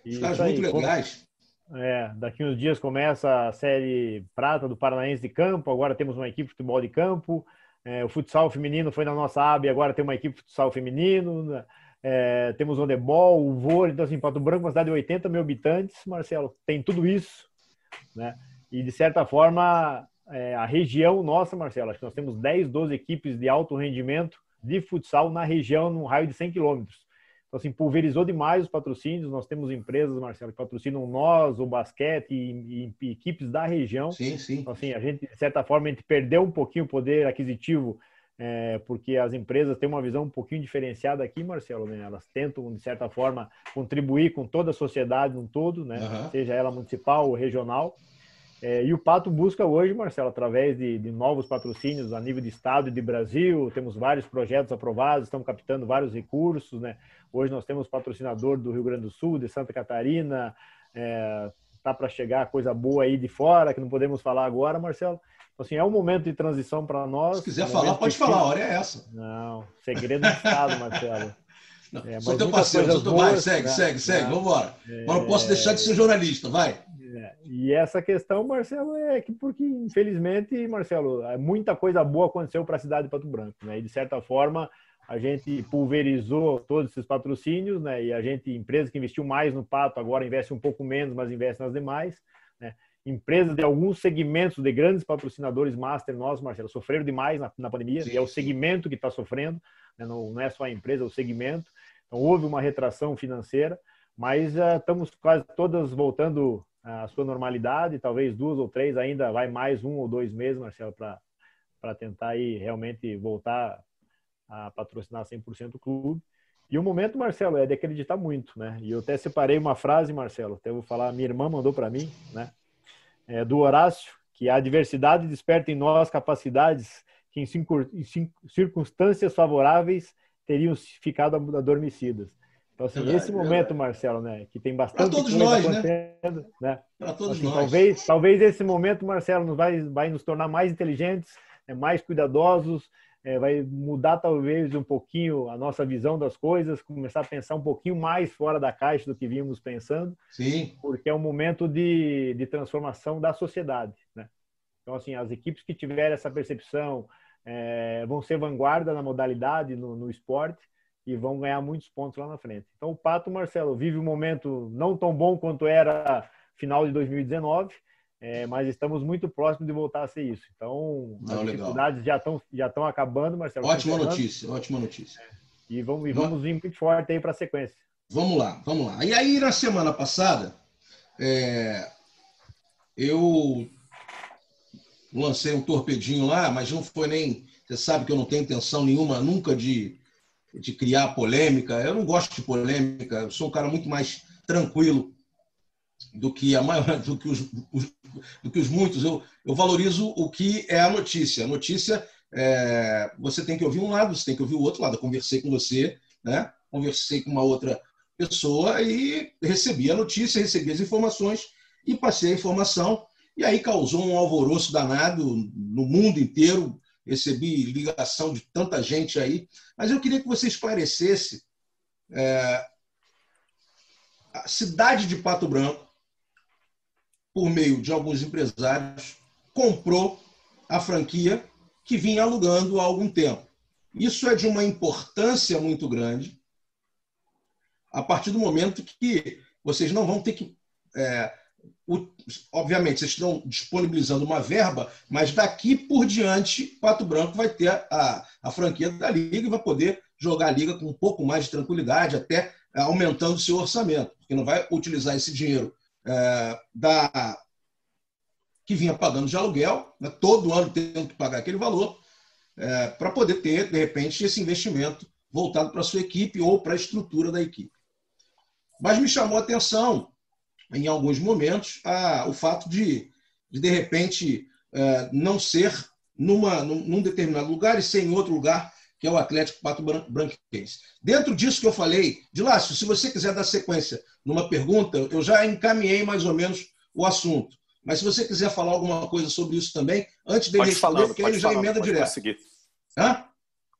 ficaram muito legais. É, daqui uns dias começa a série prata do Paranaense de campo. Agora temos uma equipe de futebol de campo. É, o futsal feminino foi na nossa aba e agora tem uma equipe de futsal feminino. Né? É, temos o handebol, o vôlei. Então, assim, Pato Branco, uma cidade de 80 mil habitantes, Marcelo, tem tudo isso. Né? E, de certa forma, é, a região nossa, Marcelo, acho que nós temos 10, 12 equipes de alto rendimento de futsal na região, num raio de 100 quilômetros. Então, assim, pulverizou demais os patrocínios. Nós temos empresas, Marcelo, que patrocinam nós, o basquete e, e, e equipes da região. Sim, sim. Então, assim, a gente, de certa forma, a gente perdeu um pouquinho o poder aquisitivo, é, porque as empresas têm uma visão um pouquinho diferenciada aqui, Marcelo. Né? Elas tentam, de certa forma, contribuir com toda a sociedade no todo, né? Uhum. seja ela municipal ou regional. É, e o Pato busca hoje, Marcelo, através de, de, novos patrocínios a nível de Estado e de Brasil, temos vários projetos aprovados, estamos captando vários recursos. Né? Hoje nós temos patrocinador do Rio Grande do Sul, de Santa Catarina, é, tá para chegar coisa boa aí de fora, que não podemos falar agora, Marcelo. Então, assim, é um momento de transição para nós. Se quiser um falar, pode falar, a hora é essa. Não, segredo do Estado, Marcelo. Não, é, sou teu parceiro, sou teu segue, né? segue, segue, vamos embora. É, não posso deixar de ser jornalista, vai. É, e essa questão, Marcelo, é que porque, infelizmente, Marcelo, é muita coisa boa aconteceu para a cidade de Pato Branco, né? E de certa forma, a gente pulverizou todos esses patrocínios, né? E a gente, empresa que investiu mais no Pato, agora investe um pouco menos, mas investe nas demais, né? Empresas de alguns segmentos de grandes patrocinadores master nossos, Marcelo, sofreram demais na, na pandemia, sim, e é o segmento que está sofrendo, né? não, não, é só a empresa, é o segmento. Então, houve uma retração financeira, mas uh, estamos quase todas voltando à sua normalidade, talvez duas ou três ainda, vai mais um ou dois meses, Marcelo, para tentar aí realmente voltar a patrocinar 100% o clube. E o momento, Marcelo, é de acreditar muito, né? E eu até separei uma frase, Marcelo, até vou falar, minha irmã mandou para mim, né? É, do Horácio, que a diversidade desperta em nós capacidades que em circunstâncias favoráveis teriam ficado adormecidas. Então, assim, verdade, esse momento, verdade. Marcelo, né, que tem bastante todos coisa nós, né? acontecendo, né? Para todos assim, nós. Talvez, talvez esse momento, Marcelo, nos vai, vai nos tornar mais inteligentes, né, mais cuidadosos, é, vai mudar talvez um pouquinho a nossa visão das coisas, começar a pensar um pouquinho mais fora da caixa do que vínhamos pensando. Sim. Porque é um momento de, de transformação da sociedade, né? Então, assim, as equipes que tiverem essa percepção é, vão ser vanguarda na modalidade, no, no esporte, e vão ganhar muitos pontos lá na frente. Então, o Pato, Marcelo, vive um momento não tão bom quanto era final de 2019, é, mas estamos muito próximos de voltar a ser isso. Então, não, as dificuldades já estão já estão acabando, Marcelo. Ótima notícia, ótima notícia. É, e vamos, e vamos vir muito forte aí para a sequência. Vamos lá, vamos lá. E aí, na semana passada, é, eu lancei um torpedinho lá, mas não foi nem. Você sabe que eu não tenho intenção nenhuma nunca de de criar polêmica. Eu não gosto de polêmica, eu sou um cara muito mais tranquilo do que a maior, do que os, os do que os muitos. Eu, eu valorizo o que é a notícia. A notícia, é, você tem que ouvir um lado, você tem que ouvir o outro lado. Eu conversei com você, né? conversei com uma outra pessoa e recebi a notícia, recebi as informações e passei a informação. E aí causou um alvoroço danado no mundo inteiro recebi ligação de tanta gente aí, mas eu queria que você esclarecesse é, a cidade de Pato Branco, por meio de alguns empresários, comprou a franquia que vinha alugando há algum tempo. Isso é de uma importância muito grande, a partir do momento que vocês não vão ter que é, o, obviamente, vocês estão disponibilizando uma verba, mas daqui por diante, Pato Branco vai ter a, a franquia da Liga e vai poder jogar a Liga com um pouco mais de tranquilidade, até é, aumentando seu orçamento, porque não vai utilizar esse dinheiro é, da, que vinha pagando de aluguel, né, todo ano tendo que pagar aquele valor, é, para poder ter, de repente, esse investimento voltado para a sua equipe ou para a estrutura da equipe. Mas me chamou a atenção em alguns momentos, a, o fato de, de, de repente, é, não ser numa, num, num, determinado lugar e ser em outro lugar, que é o Atlético Pato Branquense. Dentro disso que eu falei, de Lácio, se você quiser dar sequência numa pergunta, eu já encaminhei mais ou menos o assunto. Mas se você quiser falar alguma coisa sobre isso também, antes dele responder, porque ele já emenda direto. Hã?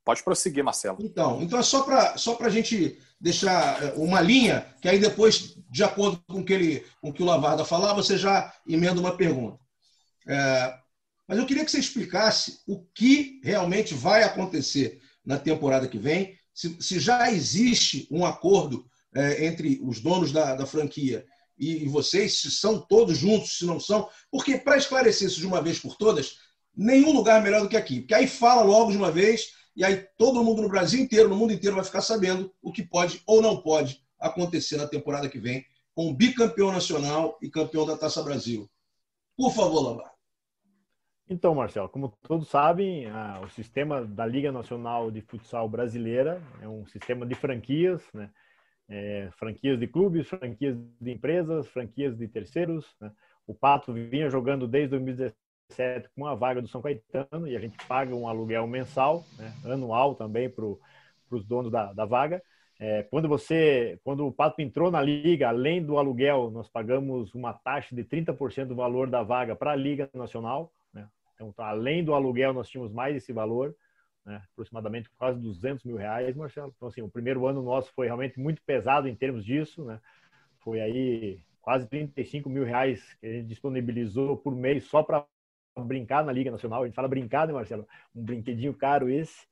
Pode prosseguir, Marcelo. Então, então é só para só a gente deixar eh, uma linha, que aí depois, de acordo com, que ele, com o que o Lavarda falar, você já emenda uma pergunta. É, mas eu queria que você explicasse o que realmente vai acontecer na temporada que vem, se, se já existe um acordo é, entre os donos da, da franquia e, e, vocês, se são todos juntos, se não são, porque para esclarecer isso de uma vez por todas, nenhum lugar melhor do que aqui, porque aí fala logo de uma vez e aí todo mundo no Brasil inteiro, no mundo inteiro vai ficar sabendo o que pode ou não pode acontecer na temporada que vem com o bicampeão nacional e campeão da Taça Brasil. Por favor, Lamar. Então, Marcelo, como todos sabem, o sistema da Liga Nacional de Futsal Brasileira é um sistema de franquias, né? É, franquias de clubes, franquias de empresas, franquias de terceiros. Né? O Pato vinha jogando desde 2017 com a vaga do São Caetano e a gente paga um aluguel mensal, né? anual também para os donos da, da vaga. É, quando você, quando o Pato entrou na liga, além do aluguel, nós pagamos uma taxa de 30% do valor da vaga para a Liga Nacional. Então, tá, além do aluguel, nós tínhamos mais esse valor, né, aproximadamente quase 200 mil reais, Marcelo. Então, assim, o primeiro ano nosso foi realmente muito pesado em termos disso, né? Foi aí quase 35 mil reais que a gente disponibilizou por mês só para brincar na Liga Nacional. A gente fala brincar, né, Marcelo? Um brinquedinho caro esse.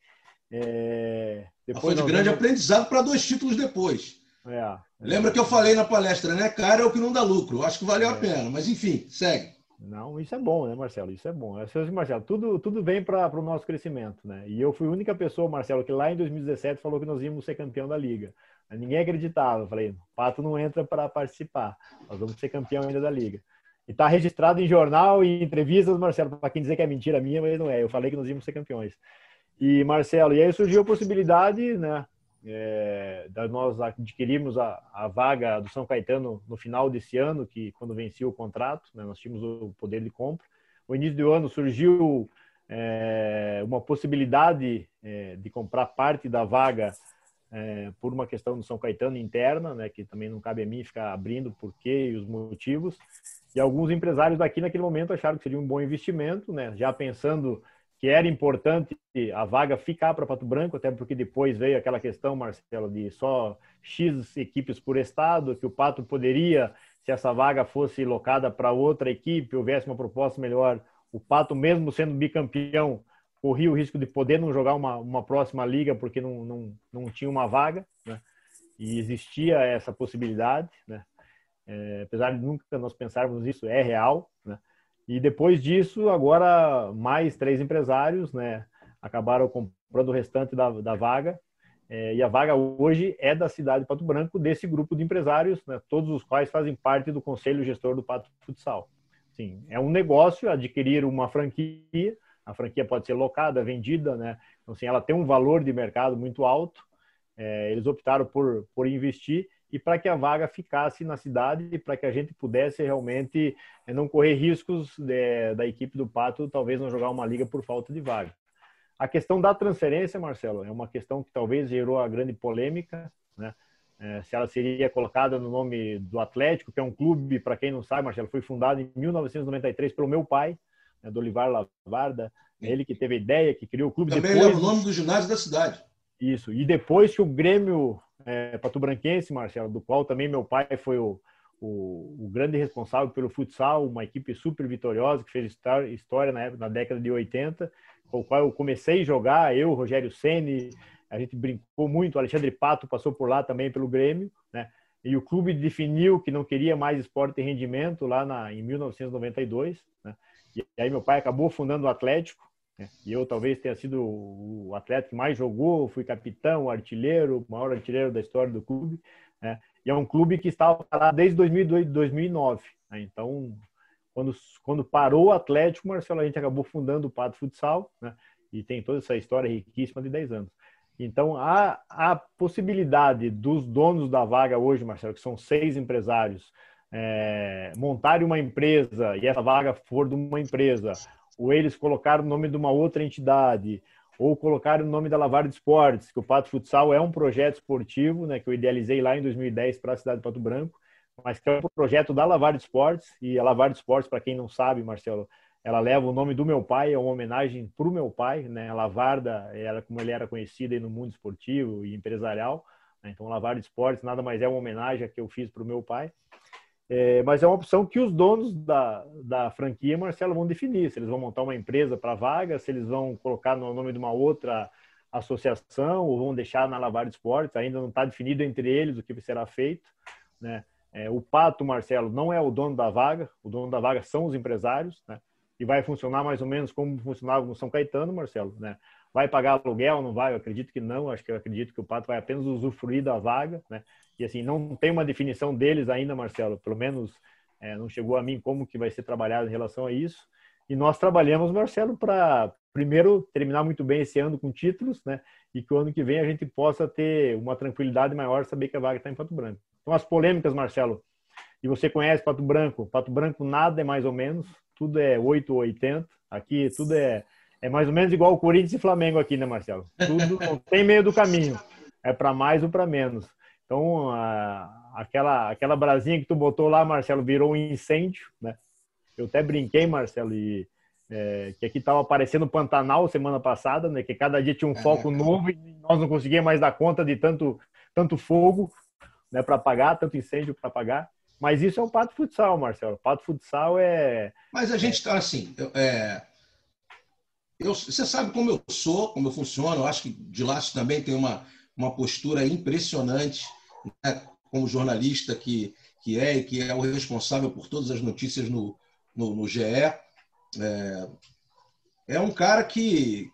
É... Depois foi de grande aprendizado para dois títulos depois. É, é, Lembra que eu falei na palestra, né? Caro é o que não dá lucro. Acho que valeu é. a pena, mas enfim, segue. Não, isso é bom, né, Marcelo? Isso é bom. Marcelo, tudo, tudo vem para o nosso crescimento, né? E eu fui a única pessoa, Marcelo, que lá em 2017 falou que nós íamos ser campeão da Liga. Ninguém acreditava. Eu falei, o Pato não entra para participar. Nós vamos ser campeão ainda da Liga. E está registrado em jornal e entrevistas, Marcelo, para quem dizer que é mentira minha, mas não é. Eu falei que nós íamos ser campeões. E, Marcelo, e aí surgiu a possibilidade, né? é, nós adquirimos a, a, vaga do São Caetano no final desse ano, que quando vencia o contrato, né, nós tínhamos o poder de compra. No início do ano surgiu é, uma possibilidade é, de comprar parte da vaga é, por uma questão do São Caetano interna, né, que também não cabe a mim ficar abrindo por quê e os motivos. E alguns empresários daqui naquele momento acharam que seria um bom investimento, né, já pensando que era importante a vaga ficar para Pato Branco, até porque depois veio aquela questão, Marcelo, de só X equipes por estado, que o Pato poderia, se essa vaga fosse locada para outra equipe, houvesse uma proposta melhor, o Pato, mesmo sendo bicampeão, corria o risco de poder não jogar uma, uma próxima liga porque não, não, não tinha uma vaga, né? E existia essa possibilidade, né? É, apesar de nunca nós pensarmos isso, é real, né? E depois disso, agora mais três empresários, né, acabaram comprando o restante da, da vaga. É, e a vaga hoje é da cidade de Pato Branco, desse grupo de empresários, né, todos os quais fazem parte do conselho gestor do Pato Futsal. Sim, é um negócio adquirir uma franquia. A franquia pode ser locada, vendida, né? Então, assim, ela tem um valor de mercado muito alto. É, eles optaram por, por investir e para que a vaga ficasse na cidade e para que a gente pudesse realmente eh, não correr riscos de, da equipe do Pato talvez não jogar uma liga por falta de vaga. A questão da transferência, Marcelo, é uma questão que talvez gerou a grande polêmica, né? É, se ela seria colocada no nome do Atlético, que é um clube, para quem não sabe, Marcelo, foi fundado em 1993 pelo meu pai, né, do Olivar Lavarda, é ele que teve a ideia, que criou o clube. Também depois... é o nome do ginásio da cidade. Isso. E depois que o Grêmio é, Patobranquense, Marcelo, do qual também meu pai foi o, o, o, grande responsável pelo futsal, uma equipe super vitoriosa que fez história na, época, na década de 80, com o qual eu comecei a jogar, eu, Rogério Ceni, a gente brincou muito, Alexandre Pato passou por lá também pelo Grêmio, né? E o clube definiu que não queria mais esporte e rendimento lá na, em 1992, né? E aí meu pai acabou fundando o Atlético? E eu talvez tenha sido o atleta que mais jogou, fui capitão, artilheiro, maior artilheiro da história do clube. Né? E é um clube que estava lá desde 2002, 2009. Né? Então, quando, quando parou o Atlético, Marcelo, a gente acabou fundando o Pato Futsal, né? e tem toda essa história riquíssima de 10 anos. Então, a, a possibilidade dos donos da vaga hoje, Marcelo, que são seis empresários, é, montarem uma empresa e essa vaga for de uma empresa, ou eles colocaram o nome de uma outra entidade, ou colocaram o nome da Lavar de Esportes, que o Pato Futsal é um projeto esportivo, né, que eu idealizei lá em 2010 para a cidade de Pato Branco, mas que é um projeto da Lavar de Esportes, e a Lavar de Esportes, para quem não sabe, Marcelo, ela leva o nome do meu pai, é uma homenagem para o meu pai, né? A Lavarda era como ele era conhecido no mundo esportivo e empresarial, né? então Lavarda Esportes nada mais é uma homenagem que eu fiz para o meu pai. É, mas é uma opção que os donos da, da franquia, Marcelo, vão definir. Se eles vão montar uma empresa para vaga, se eles vão colocar no nome de uma outra associação ou vão deixar na Lavar Esportes. Ainda não está definido entre eles o que será feito. Né? É, o Pato, Marcelo, não é o dono da vaga. O dono da vaga são os empresários. Né? E vai funcionar mais ou menos como funcionava no São Caetano, Marcelo. Né? Vai pagar aluguel? Não vai? Eu acredito que não. Acho que eu acredito que o Pato vai apenas usufruir da vaga. Né? E assim, não tem uma definição deles ainda, Marcelo, pelo menos é, não chegou a mim como que vai ser trabalhado em relação a isso. E nós trabalhamos, Marcelo, para primeiro terminar muito bem esse ano com títulos, né? E que o ano que vem a gente possa ter uma tranquilidade maior, saber que a vaga está em Pato Branco. Então, as polêmicas, Marcelo, e você conhece Pato Branco. Pato Branco nada é mais ou menos, tudo é 8 ou 80. Aqui tudo é, é mais ou menos igual o Corinthians e Flamengo aqui, né, Marcelo? Tudo não tem meio do caminho. É para mais ou para menos. Então, a, aquela, aquela brasinha que tu botou lá, Marcelo, virou um incêndio, né? Eu até brinquei, Marcelo, e, é, que aqui estava aparecendo Pantanal semana passada, né? Que cada dia tinha um foco novo e nós não conseguíamos mais dar conta de tanto, tanto fogo né, para apagar, tanto incêndio para apagar. Mas isso é o Pato Futsal, Marcelo. O Pato Futsal é. Mas a gente está assim. É, eu, você sabe como eu sou, como eu funciono. Eu acho que de lá também tem uma, uma postura impressionante né, como jornalista que, que é e que é o responsável por todas as notícias no, no, no GE. É, é um cara que,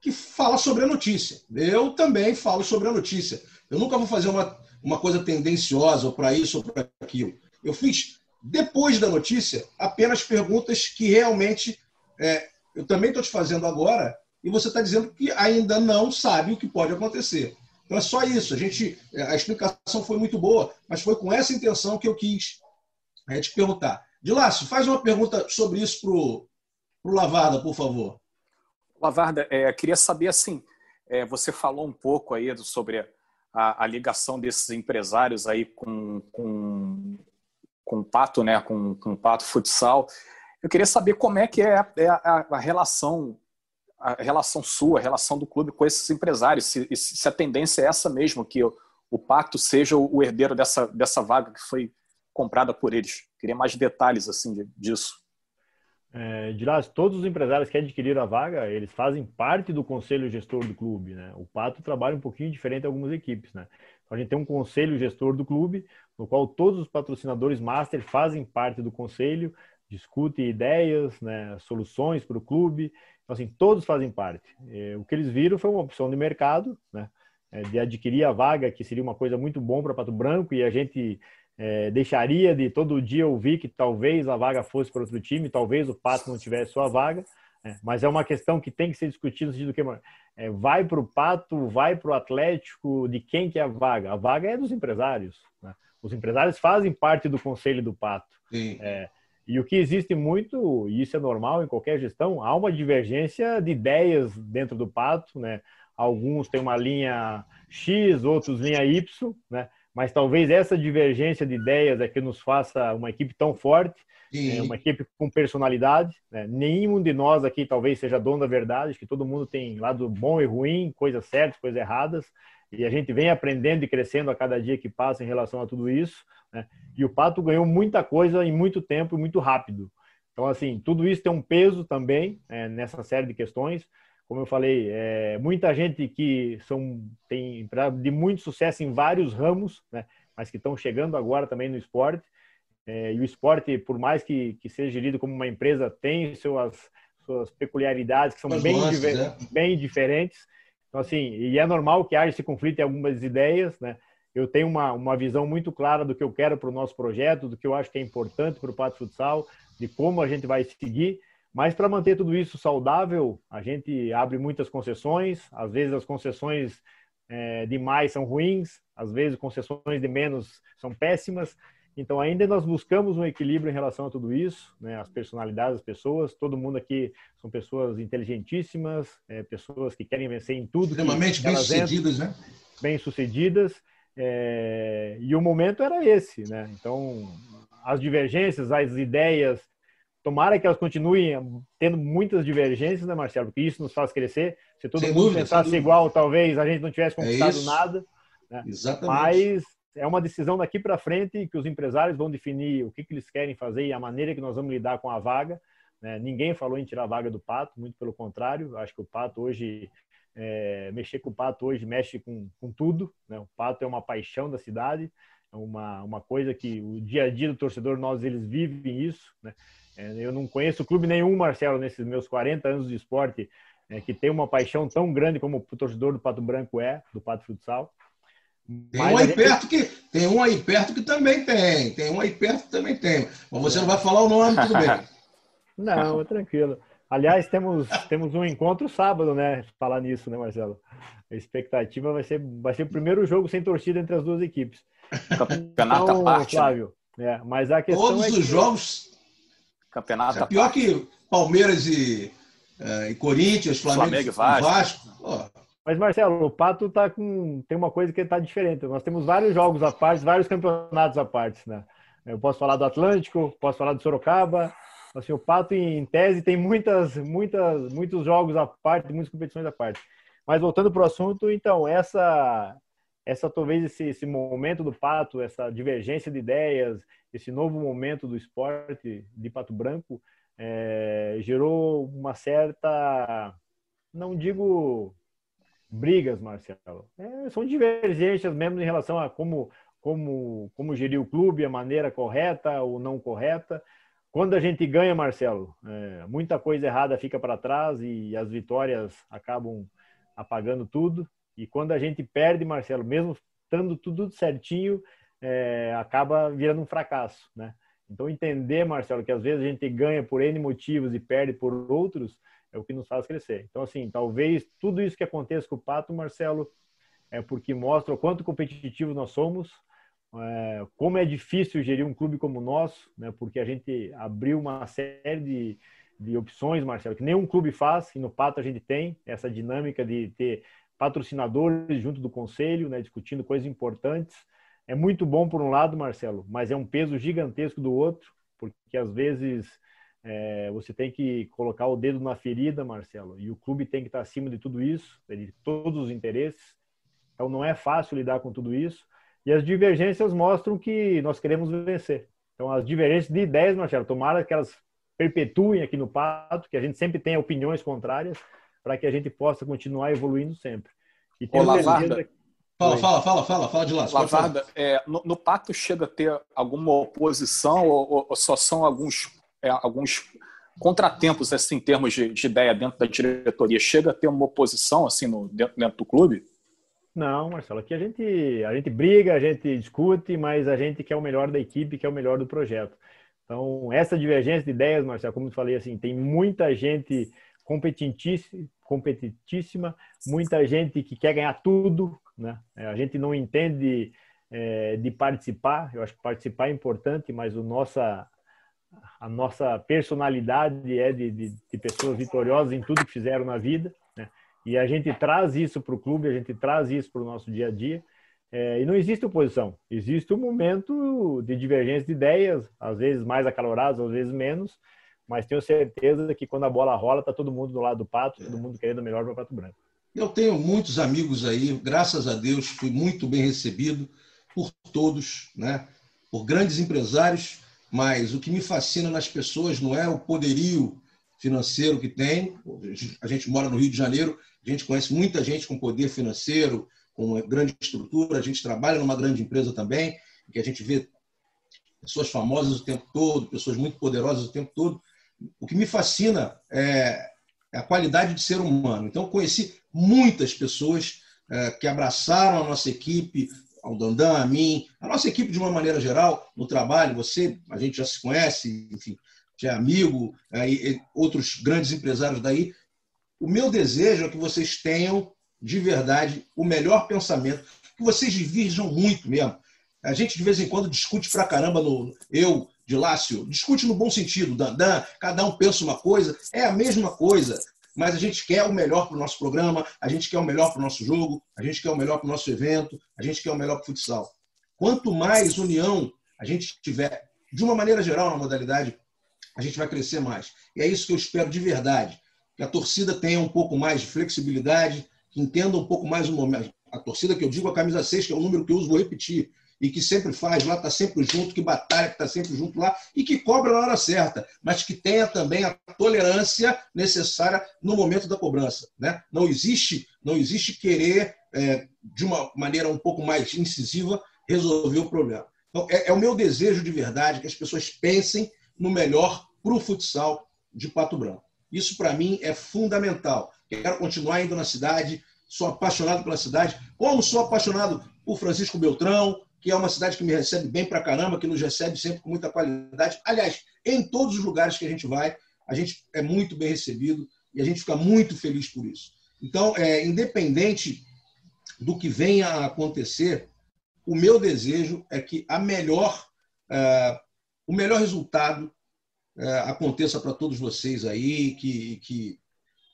que fala sobre a notícia. Eu também falo sobre a notícia. Eu nunca vou fazer uma, uma coisa tendenciosa ou para isso ou para aquilo. Eu fiz, depois da notícia, apenas perguntas que realmente é, eu também estou te fazendo agora e você está dizendo que ainda não sabe o que pode acontecer. Então é só isso. A gente, a explicação foi muito boa, mas foi com essa intenção que eu quis é, te perguntar. Dilácio, faz uma pergunta sobre isso para o Lavarda, por favor. Lavarda, é, queria saber assim, é, você falou um pouco aí sobre a, a ligação desses empresários aí com, com, com Pato, né, com, com o Pato Futsal. Eu queria saber como é que é, é a, a relação a relação sua, a relação do clube com esses empresários, se, se a tendência é essa mesmo, que o, o Pacto seja o, herdeiro dessa, dessa vaga que foi comprada por eles. Queria mais detalhes assim disso. É, de lá, todos os empresários que adquiriram a vaga, eles fazem parte do conselho gestor do clube, né? O Pato trabalha um pouquinho diferente em algumas equipes, né? Então, a gente tem um conselho gestor do clube, no qual todos os patrocinadores master fazem parte do conselho, discutem ideias, né, soluções para o clube, então, assim, todos fazem parte. É, o que eles viram foi uma opção de mercado, né? É, de adquirir a vaga, que seria uma coisa muito bom para Pato Branco, e a gente é, deixaria de todo dia ouvir que talvez a vaga fosse para outro time, talvez o Pato não tivesse sua vaga, é, mas é uma questão que tem que ser discutida no sentido que é, vai para o Pato, vai para o Atlético, de quem que é a vaga? A vaga é dos empresários. Né? Os empresários fazem parte do conselho do Pato. É, e o que existe muito, e isso é normal em qualquer gestão, há uma divergência de ideias dentro do pato, né? Alguns têm uma linha X, outros linha Y, né? Mas talvez essa divergência de ideias é que nos faça uma equipe tão forte, é, uma equipe com personalidade. Né? Nenhum de nós aqui talvez seja dono da verdade, que todo mundo tem lado bom e ruim, coisas certas, coisas erradas, e a gente vem aprendendo e crescendo a cada dia que passa em relação a tudo isso. Né? E o Pato ganhou muita coisa em muito tempo e muito rápido. Então, assim, tudo isso tem um peso também é, nessa série de questões. Como eu falei, é, muita gente que são, tem de muito sucesso em vários ramos, né? mas que estão chegando agora também no esporte. É, e o esporte, por mais que, que seja gerido como uma empresa, tem suas, suas peculiaridades que são bem, nuances, é. bem diferentes. Então, assim, e é normal que haja esse conflito em algumas ideias, né? eu tenho uma, uma visão muito clara do que eu quero para o nosso projeto, do que eu acho que é importante para o Pato Futsal, de como a gente vai seguir. Mas para manter tudo isso saudável, a gente abre muitas concessões. Às vezes as concessões é, de mais são ruins, às vezes concessões de menos são péssimas. Então ainda nós buscamos um equilíbrio em relação a tudo isso, né? As personalidades das pessoas, todo mundo aqui são pessoas inteligentíssimas, é, pessoas que querem vencer em tudo. Extremamente bem sucedidas, né? Bem sucedidas é, e o momento era esse, né? Então, as divergências, as ideias tomara que elas continuem tendo muitas divergências, né, Marcelo? Porque isso nos faz crescer. Se todo sem mundo dúvida, pensasse igual, talvez a gente não tivesse é conquistado é nada. Né? Exatamente. Mas é uma decisão daqui para frente que os empresários vão definir o que, que eles querem fazer e a maneira que nós vamos lidar com a vaga. Né? Ninguém falou em tirar a vaga do Pato, muito pelo contrário. Acho que o Pato hoje, é, mexer com o Pato hoje mexe com, com tudo. Né? O Pato é uma paixão da cidade, é uma, uma coisa que o dia a dia do torcedor, nós eles vivem isso. Né? É, eu não conheço clube nenhum, Marcelo, nesses meus 40 anos de esporte, é, que tem uma paixão tão grande como o torcedor do Pato Branco é, do Pato Futsal. Tem um aí perto que tem um aí perto que também tem, tem um aí perto que também tem. Mas você não vai falar o nome, tudo bem. Não, tranquilo. Aliás, temos, temos um encontro sábado, né? Falar nisso, né, Marcelo? A expectativa vai ser, vai ser o primeiro jogo sem torcida entre as duas equipes. Campeonato então, parte. Né? Flávio, é, mas a questão Todos é os jogos. Campeonato é pior parte. que Palmeiras e, uh, e Corinthians, Flamengo, Flamengo e Vasco. Vasco. Mas, Marcelo, o Pato tá com. Tem uma coisa que está diferente. Nós temos vários jogos à parte, vários campeonatos à parte, né? Eu posso falar do Atlântico, posso falar do Sorocaba, Assim, o Pato, em tese, tem muitas, muitas, muitos jogos à parte, muitas competições à parte. Mas voltando para o assunto, então, essa, essa talvez esse, esse momento do Pato, essa divergência de ideias, esse novo momento do esporte de Pato Branco, é, gerou uma certa, não digo brigas, Marcelo, é, são divergências mesmo em relação a como, como, como gerir o clube, a maneira correta ou não correta. Quando a gente ganha, Marcelo, é, muita coisa errada fica para trás e as vitórias acabam apagando tudo. E quando a gente perde, Marcelo, mesmo estando tudo certinho, é, acaba virando um fracasso, né? Então entender, Marcelo, que às vezes a gente ganha por N motivos e perde por outros, é o que nos faz crescer. Então, assim, talvez tudo isso que aconteça com o Pato, Marcelo, é porque mostra o quanto competitivo nós somos, é, como é difícil gerir um clube como o nosso, né, porque a gente abriu uma série de, de opções, Marcelo, que nenhum clube faz, e no Pato a gente tem essa dinâmica de ter patrocinadores junto do conselho, né, discutindo coisas importantes. É muito bom por um lado, Marcelo, mas é um peso gigantesco do outro, porque às vezes é, você tem que colocar o dedo na ferida, Marcelo, e o clube tem que estar acima de tudo isso, de todos os interesses. Então não é fácil lidar com tudo isso. E as divergências mostram que nós queremos vencer. Então, as divergências de ideias, Marcelo, tomara que elas perpetuem aqui no Pato, que a gente sempre tenha opiniões contrárias, para que a gente possa continuar evoluindo sempre. E tenho Ô, certeza... Fala, fala, fala, fala, fala de lá. Lavarda, é, no, no Pato chega a ter alguma oposição ou, ou só são alguns, é, alguns contratempos assim, em termos de, de, ideia dentro da diretoria? Chega a ter uma oposição assim no, dentro, dentro do clube? Não, Marcelo, aqui a gente, a gente briga, a gente discute, mas a gente quer o melhor da equipe, quer o melhor do projeto. Então, essa divergência de ideias, Marcelo, como eu falei, assim, tem muita gente competitíssima, competitíssima, muita gente que quer ganhar tudo, né? É, a gente não entende é, de participar, eu acho que participar é importante, mas o nossa, a nossa personalidade é de, de, de pessoas vitoriosas em tudo que fizeram na vida. E a gente traz isso para o clube, a gente traz isso para o nosso dia a dia. É, e não existe oposição, existe um momento de divergência de ideias, às vezes mais acalorados, às vezes menos, mas tenho certeza que quando a bola rola, está todo mundo do lado do Pato, todo mundo querendo melhor para o Pato Branco. Eu tenho muitos amigos aí, graças a Deus, fui muito bem recebido por todos, né? por grandes empresários, mas o que me fascina nas pessoas não é o poderio financeiro que tem. A gente mora no Rio de Janeiro, a gente conhece muita gente com poder financeiro, com grande estrutura, a gente trabalha numa grande empresa também, que a gente vê pessoas famosas o tempo todo, pessoas muito poderosas o tempo todo. O que me fascina é, é a qualidade de ser humano. Então, conheci muitas pessoas é, que abraçaram a nossa equipe, ao Dandan, a mim, a nossa equipe de uma maneira geral, no trabalho, você, a gente já se conhece, enfim, já é amigo, aí, outros grandes empresários daí, o meu desejo é que vocês tenham, de verdade, o melhor pensamento, que vocês divirjam muito mesmo. A gente, de vez em quando, discute pra caramba no. Eu, de Lácio, discute no bom sentido, Dandan, cada um pensa uma coisa, é a mesma coisa, mas a gente quer o melhor para o nosso programa, a gente quer o melhor para o nosso jogo, a gente quer o melhor para o nosso evento, a gente quer o melhor para o futsal. Quanto mais união a gente tiver, de uma maneira geral, na modalidade a gente vai crescer mais. E é isso que eu espero de verdade. Que a torcida tenha um pouco mais de flexibilidade, que entenda um pouco mais o momento. A torcida que eu digo, a camisa 6, que é o número que eu uso, vou repetir e que sempre faz lá, está sempre junto, que batalha, que está sempre junto lá e que cobra na hora certa, mas que tenha também a tolerância necessária no momento da cobrança. Né? Não existe, não existe querer é, de uma maneira um pouco mais incisiva resolver o problema. Então, é, é o meu desejo de verdade que as pessoas pensem no melhor para o futsal de Pato Branco. Isso para mim é fundamental. Quero continuar indo na cidade, sou apaixonado pela cidade, como sou apaixonado por Francisco Beltrão, que é uma cidade que me recebe bem pra caramba, que nos recebe sempre com muita qualidade. Aliás, em todos os lugares que a gente vai, a gente é muito bem recebido e a gente fica muito feliz por isso. Então, é, independente do que venha a acontecer, o meu desejo é que a melhor, é, o melhor resultado é, aconteça para todos vocês aí, que, que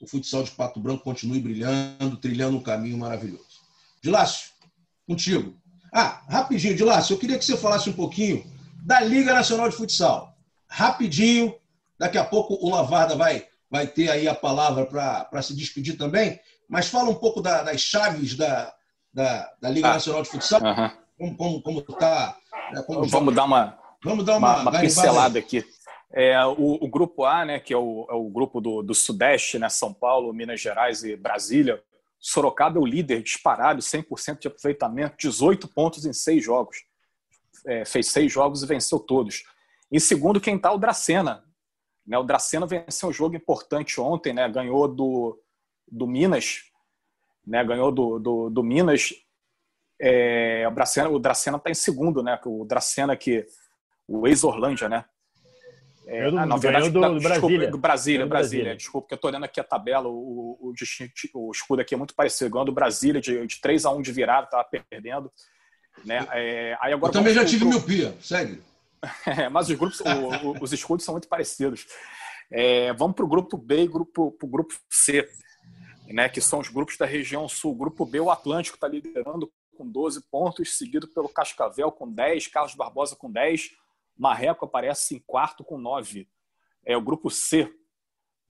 o futsal de Pato Branco continue brilhando, trilhando um caminho maravilhoso. Dilácio, contigo. Ah, rapidinho, Dilácio, eu queria que você falasse um pouquinho da Liga Nacional de Futsal. Rapidinho, daqui a pouco o Lavarda vai, vai ter aí a palavra para se despedir também, mas fala um pouco da, das chaves da, da, da Liga ah, Nacional de Futsal, uh -huh. como, como, como tá. Né, como vamos, dar uma, vamos dar uma, uma, uma pincelada aqui. É, o, o, grupo A, né, que é o, é o grupo do, do Sudeste, né, São Paulo, Minas Gerais e Brasília, Sorocaba é o líder disparado, 100% de aproveitamento, 18 pontos em seis jogos. É, fez seis jogos e venceu todos. Em segundo, quem está o Dracena. Né, o Dracena venceu um jogo importante ontem, né, ganhou do, do Minas, né, ganhou do, do, do Minas. É, o Dracena o Dracena está em segundo, né, o Dracena que o ex-Orlândia, né, é, do, ah, na verdade, do, do Brasília. Desculpa, do Brasília, Brasília. Desculpa, porque eu estou olhando aqui a tabela, o, o, o, escudo aqui é muito parecido. Ganhou do Brasília de, de 3 a 1 de virada, estava perdendo. Né? É, aí agora eu também já tive pro... miopia, segue. É, mas os grupos, o, os escudos são muito parecidos. É, vamos para o grupo B e grupo, para o grupo C, né, que são os grupos da região sul. O grupo B, o Atlântico está liderando com 12 pontos, seguido pelo Cascavel com 10, Carlos Barbosa com 10, Marreco aparece em quarto com nove. É o grupo C.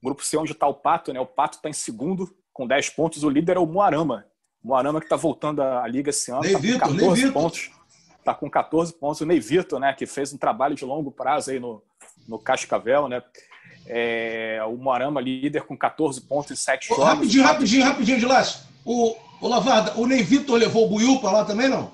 O grupo C onde está o Pato, né? O Pato está em segundo com 10 pontos. O líder é o Moarama. O Moarama que está voltando à liga esse ano. Está com 14 pontos. Está com 14 pontos. O Ney Vitor, né? Que fez um trabalho de longo prazo aí no, no Cascavel, né? É, o Moarama líder com 14 pontos e 7 jogos. Rapidinho, rapidinho, rapidinho, de O, o Lavarda, o Ney Vitor levou o Buiu para lá também, não?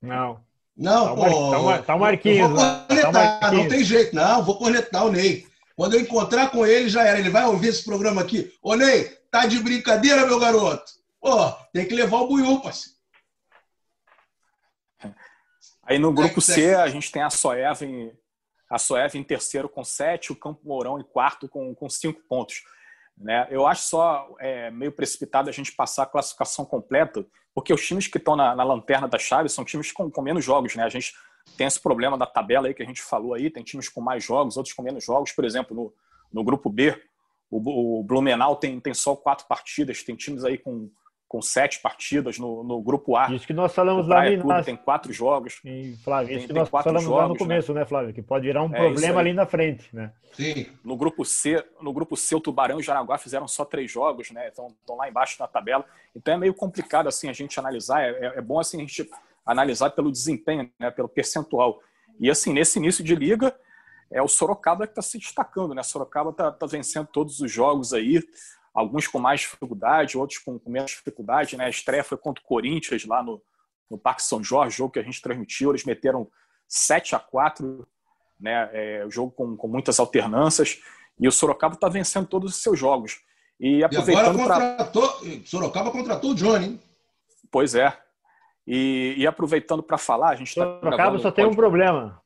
Não. Não, tá pô. Mar, tá o Marquinhos. Vou cornetar, não tem jeito, não. Vou cornetar o Ney. Quando eu encontrar com ele, já era. Ele vai ouvir esse programa aqui. Ô, Ney, tá de brincadeira, meu garoto? Pô, tem que levar o Buiú, parceiro. Aí no grupo C, a gente tem a Soev em, a Soev em terceiro com sete, o Campo Mourão em quarto com, com cinco pontos. Né? Eu acho só é, meio precipitado a gente passar a classificação completa, porque os times que estão na, na lanterna da chave são times com, com, menos jogos. Né? A gente tem esse problema da tabela aí que a gente falou aí, tem times com mais jogos, outros com menos jogos. Por exemplo, no, no grupo B, o, o Blumenau tem, tem só quatro partidas, tem times aí com com sete partidas no, no grupo A. Isso que nós falamos lá no Clube, tem quatro jogos. E, Flávio, isso tem, que nós falamos jogos, lá no né? começo, né? né, Flávio? Que pode virar um é, problema ali na frente, né? Sim. No grupo C, no grupo C, o Tubarão e o Jaraguá fizeram só três jogos, né? Estão, estão lá embaixo na tabela. Então é meio complicado assim a gente analisar. É, é, é bom assim a gente analisar pelo desempenho, né? Pelo percentual. E assim nesse início de liga é o Sorocaba que está se destacando, né? Sorocaba está tá vencendo todos os jogos aí alguns com mais dificuldade, outros com, com menos dificuldade. Né? A estreia foi contra o Corinthians lá no, no Parque São Jorge, jogo que a gente transmitiu. Eles meteram 7 a 4 né? É, jogo com, com muitas alternâncias. E o Sorocaba está vencendo todos os seus jogos. E aproveitando e agora contratou, pra... Sorocaba contratou o Johnny. Hein? Pois é. E, e aproveitando para falar, a gente está. Sorocaba só tem um problema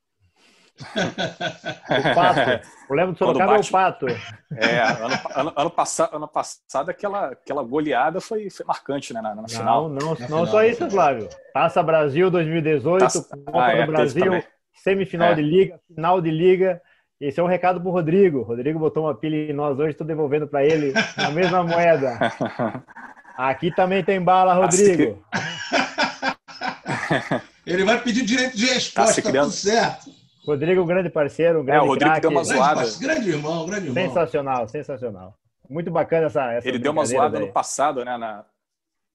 o pato. O problema do Sorocaba bate... é o pato. É, ano, ano, ano, passado, ano passado aquela, aquela goleada foi, foi marcante né, na, na final. Não, não, não só isso, Flávio. Taça Brasil 2018, Taça... Copa ah, é, do Brasil, semifinal é. de Liga, final de Liga. Esse é um recado pro Rodrigo. O Rodrigo botou uma pilha em nós hoje, estou devolvendo para ele na mesma moeda. Aqui também tem bala, Rodrigo. Ele vai pedir direito de resposta, tá, tá tudo certo. Rodrigo, um grande parceiro, um grande é, o Rodrigo deu uma zoada. Grande, grande, irmão, grande irmão. Sensacional, sensacional. Muito bacana essa. essa ele deu uma zoada daí. no passado, né? Na...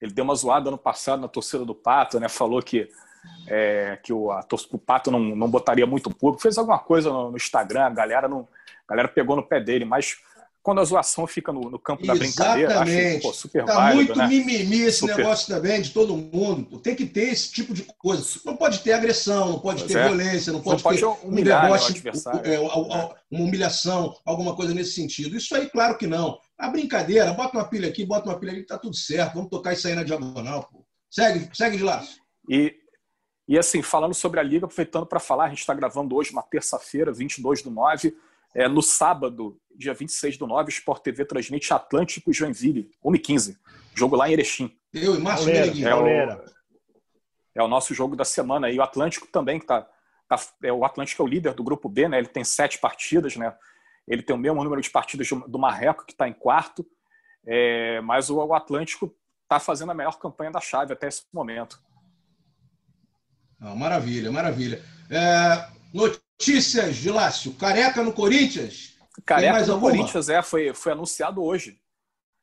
Ele deu uma zoada no passado na torcida do Pato, né? Falou que, é, que o, a torcida do Pato não, não botaria muito público. Fez alguma coisa no, no Instagram, a galera, não, a galera pegou no pé dele, mas quando a zoação fica no, no campo da brincadeira, acho pô, super tá válido, muito né? mimimi esse super... negócio também de todo mundo. Tem que ter esse tipo de coisa. Não pode ter agressão, não pode pois ter é. violência, não pode, não ter pode humilhar um negócio, é, uma humilhação, alguma coisa nesse sentido. Isso aí, claro que não. A brincadeira, bota uma pilha aqui, bota uma pilha ali, tá tudo certo. Vamos tocar isso aí na diagonal, pô. Segue, segue de lá. E, e assim, falando sobre a Liga, aproveitando para falar, a gente está gravando hoje, uma terça-feira, 22 do 9. É, no sábado, dia 26 do 9, o Sport TV transmite Atlântico e Joinville, 1h15. Jogo lá em Erechim. Eu e Márcio é, o, é o nosso jogo da semana. E o Atlântico também, que tá, tá, é, o Atlântico é o líder do grupo B, né? Ele tem sete partidas, né? Ele tem o mesmo número de partidas do Marreco, que está em quarto. É, mas o, o Atlântico está fazendo a melhor campanha da chave até esse momento. Não, maravilha, maravilha. É, notícias de Lácio. Careca no Corinthians? Careca no alguma? Corinthians, é, foi, foi anunciado hoje.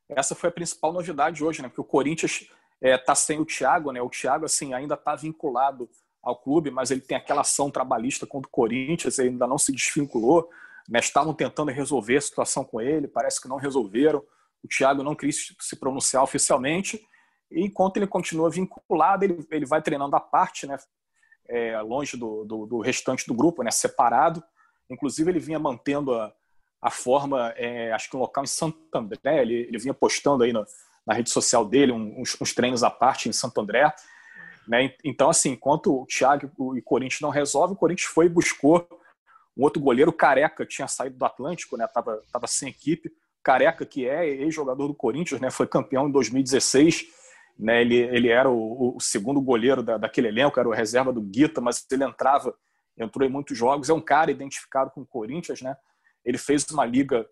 Essa foi a principal novidade hoje, né? Porque o Corinthians está é, tá sem o Thiago, né? O Thiago, assim, ainda está vinculado ao clube, mas ele tem aquela ação trabalhista contra o Corinthians, ele ainda não se desvinculou. Né? Estavam tentando resolver a situação com ele, parece que não resolveram. O Thiago não quis se pronunciar oficialmente. E enquanto ele continua vinculado, ele, ele vai treinando à parte, né? É, longe do, do, do, restante do grupo, né? separado. Inclusive, ele vinha mantendo a, a forma, é, acho que um local em Santo André, ele, ele vinha postando aí no, na rede social dele uns, uns, treinos à parte em Santo André. Né? Então, assim, enquanto o Thiago e o Corinthians não resolvem, o Corinthians foi e buscou um outro goleiro, Careca, tinha saído do Atlântico, né? Tava sem equipe. Careca, que é ex-jogador do Corinthians, né? Foi campeão em 2016. Né? Ele, ele era o, o segundo goleiro da, daquele elenco, era o reserva do Guita, mas ele entrava, entrou em muitos jogos. É um cara identificado com o Corinthians, né? Ele fez uma liga,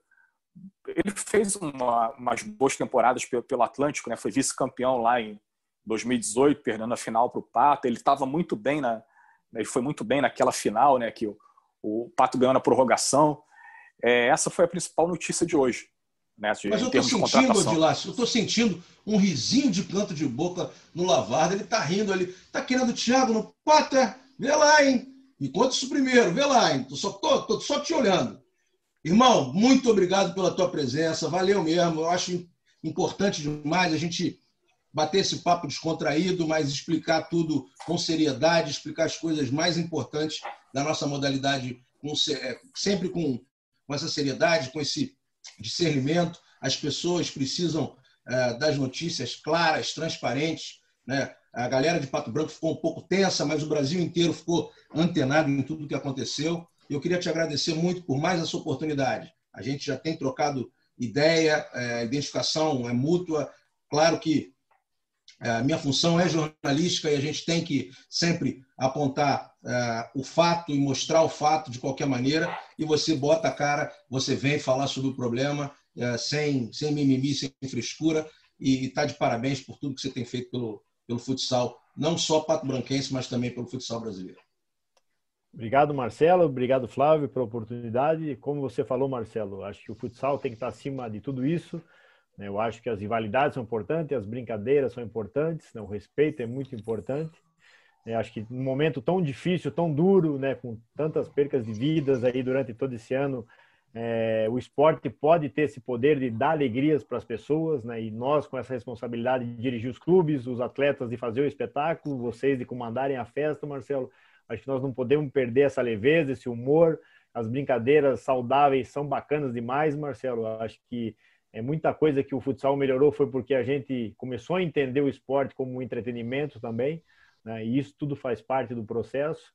ele fez uma, umas boas temporadas pelo, pelo Atlântico, né? Foi vice-campeão lá em 2018, perdendo a final para o Pata. Ele estava muito bem na, ele foi muito bem naquela final, né? Que o, o Pato ganhou na prorrogação. É, essa foi a principal notícia de hoje. Né, de, Mas eu estou sentindo, eu estou sentindo um risinho de canto de boca no Lavarda. Ele está rindo ali. Está querendo o Thiago no Pata? Vê lá, hein? Me conta isso primeiro. Vê lá, hein? Tô só, tô, tô só te olhando. Irmão, muito obrigado pela tua presença, valeu mesmo. Eu acho importante demais a gente bater esse papo descontraído, mas explicar tudo com seriedade, explicar as coisas mais importantes da nossa modalidade, com, é, sempre com, com essa seriedade, com esse discernimento. As pessoas precisam é, das notícias claras, transparentes. Né? A galera de Pato Branco ficou um pouco tensa, mas o Brasil inteiro ficou antenado em tudo o que aconteceu. Eu queria te agradecer muito por mais essa oportunidade. A gente já tem trocado ideia, é, identificação é mútua. Claro que a minha função é jornalística e a gente tem que sempre apontar uh, o fato e mostrar o fato de qualquer maneira. E você bota a cara, você vem falar sobre o problema uh, sem, sem mimimi, sem frescura. E está de parabéns por tudo que você tem feito pelo, pelo futsal, não só pato branquense, mas também pelo futsal brasileiro. Obrigado, Marcelo. Obrigado, Flávio, pela oportunidade. Como você falou, Marcelo, acho que o futsal tem que estar acima de tudo isso. Né? Eu acho que as rivalidades são importantes, as brincadeiras são importantes, né? o respeito é muito importante. Eu acho que num momento tão difícil, tão duro, né, com tantas percas de vidas aí durante todo esse ano, é, o esporte pode ter esse poder de dar alegrias para as pessoas, né? E nós com essa responsabilidade de dirigir os clubes, os atletas de fazer o espetáculo, vocês de comandarem a festa, Marcelo. Acho que nós não podemos perder essa leveza, esse humor. As brincadeiras saudáveis são bacanas demais, Marcelo. Acho que é muita coisa que o futsal melhorou foi porque a gente começou a entender o esporte como um entretenimento também, né? e isso tudo faz parte do processo.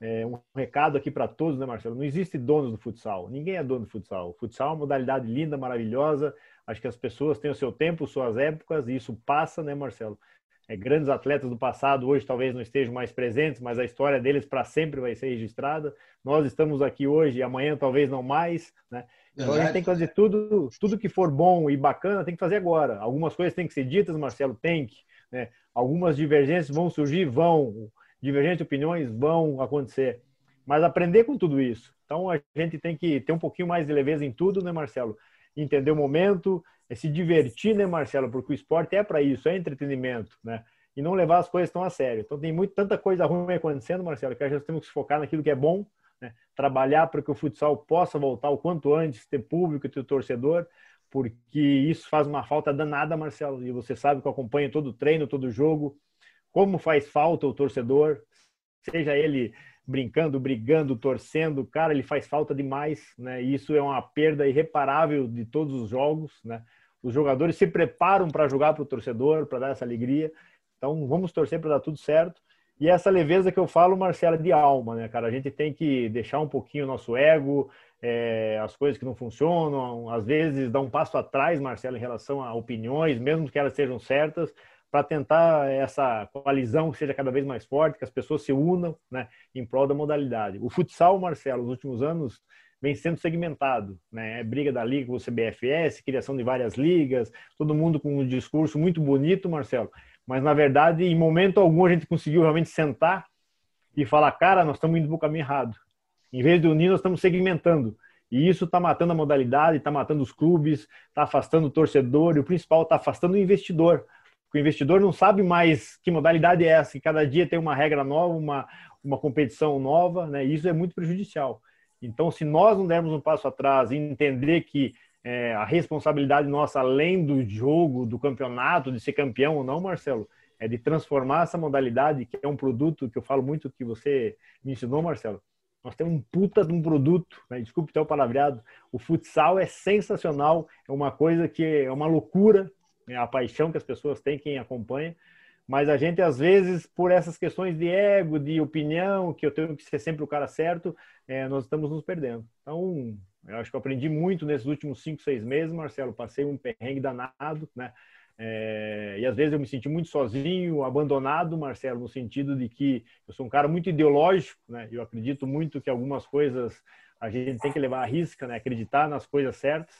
É um recado aqui para todos, né, Marcelo? Não existe dono do futsal, ninguém é dono do futsal. O futsal é uma modalidade linda, maravilhosa. Acho que as pessoas têm o seu tempo, suas épocas, e isso passa, né, Marcelo? É, grandes atletas do passado hoje talvez não estejam mais presentes, mas a história deles para sempre vai ser registrada. Nós estamos aqui hoje e amanhã talvez não mais, né? Então a gente tem que fazer tudo, tudo que for bom e bacana, tem que fazer agora. Algumas coisas têm que ser ditas, Marcelo, tem que. Né? Algumas divergências vão surgir, vão. Divergentes opiniões vão acontecer. mas aprender com tudo isso. Então a gente tem que ter um pouquinho mais de leveza em tudo, né, Marcelo? Entender o momento, é se divertir, né, Marcelo? Porque o esporte é para isso, é entretenimento, né? E não levar as coisas tão a sério. Então tem muito, tanta coisa ruim acontecendo, Marcelo, que a gente temos que se focar naquilo que é bom, né? trabalhar para que o futsal possa voltar o quanto antes, ter público, ter torcedor, porque isso faz uma falta danada, Marcelo. E você sabe que eu acompanho todo treino, todo jogo, como faz falta o torcedor, seja ele brincando, brigando, torcendo, cara, ele faz falta demais, né? E isso é uma perda irreparável de todos os jogos, né? Os jogadores se preparam para jogar para o torcedor, para dar essa alegria. Então, vamos torcer para dar tudo certo. E essa leveza que eu falo, Marcela, de alma, né, cara? A gente tem que deixar um pouquinho o nosso ego, é, as coisas que não funcionam, às vezes dar um passo atrás, Marcelo, em relação a opiniões, mesmo que elas sejam certas, para tentar essa coalizão que seja cada vez mais forte, que as pessoas se unam né, em prol da modalidade. O futsal, Marcelo, nos últimos anos vem sendo segmentado, né? É briga da liga com o CBFS, criação de várias ligas, todo mundo com um discurso muito bonito, Marcelo. Mas na verdade, em momento algum a gente conseguiu realmente sentar e falar, cara, nós estamos indo para o caminho errado. Em vez de unir, nós estamos segmentando. E isso está matando a modalidade, está matando os clubes, está afastando o torcedor e o principal está afastando o investidor o investidor não sabe mais que modalidade é essa, e cada dia tem uma regra nova, uma, uma competição nova, né? Isso é muito prejudicial. Então, se nós não dermos um passo atrás e entender que é, a responsabilidade nossa, além do jogo, do campeonato, de ser campeão ou não, Marcelo, é de transformar essa modalidade, que é um produto que eu falo muito que você me ensinou, Marcelo. Nós temos um puta de um produto, né? desculpe ter o palavreado. O futsal é sensacional, é uma coisa que é uma loucura, a paixão que as pessoas têm, quem acompanha. Mas a gente, às vezes, por essas questões de ego, de opinião, que eu tenho que ser sempre o cara certo, é, nós estamos nos perdendo. Então, eu acho que eu aprendi muito nesses últimos cinco, seis meses, Marcelo. Passei um perrengue danado, né? É, e às vezes eu me senti muito sozinho, abandonado, Marcelo, no sentido de que eu sou um cara muito ideológico, né? Eu acredito muito que algumas coisas a gente tem que levar à risca, né? Acreditar nas coisas certas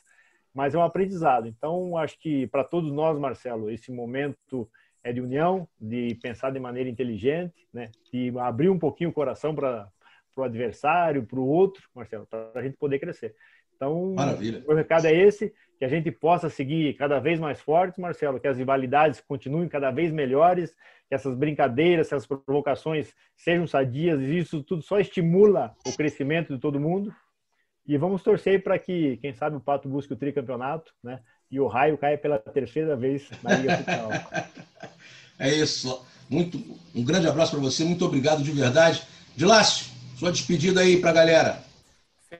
mas é um aprendizado. Então, acho que para todos nós, Marcelo, esse momento é de união, de pensar de maneira inteligente, né? de abrir um pouquinho o coração para o adversário, para o outro, Marcelo, para a gente poder crescer. Então, Maravilha. o recado é esse, que a gente possa seguir cada vez mais forte, Marcelo, que as rivalidades continuem cada vez melhores, que essas brincadeiras, essas provocações sejam sadias, e isso tudo só estimula o crescimento de todo mundo. E vamos torcer para que, quem sabe, o Pato busque o tricampeonato, né? E o raio caia pela terceira vez na Liga Futsal. é isso. Muito, um grande abraço para você. Muito obrigado de verdade. Dilácio, sua despedida aí para a galera.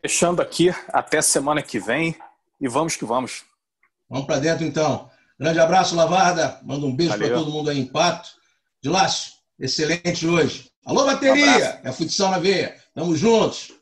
Fechando aqui, até semana que vem. E vamos que vamos. Vamos para dentro, então. Grande abraço, Lavarda. Manda um beijo para todo mundo aí em Pato. Dilácio, excelente hoje. Alô, bateria! Um é futsal na veia. Tamo juntos.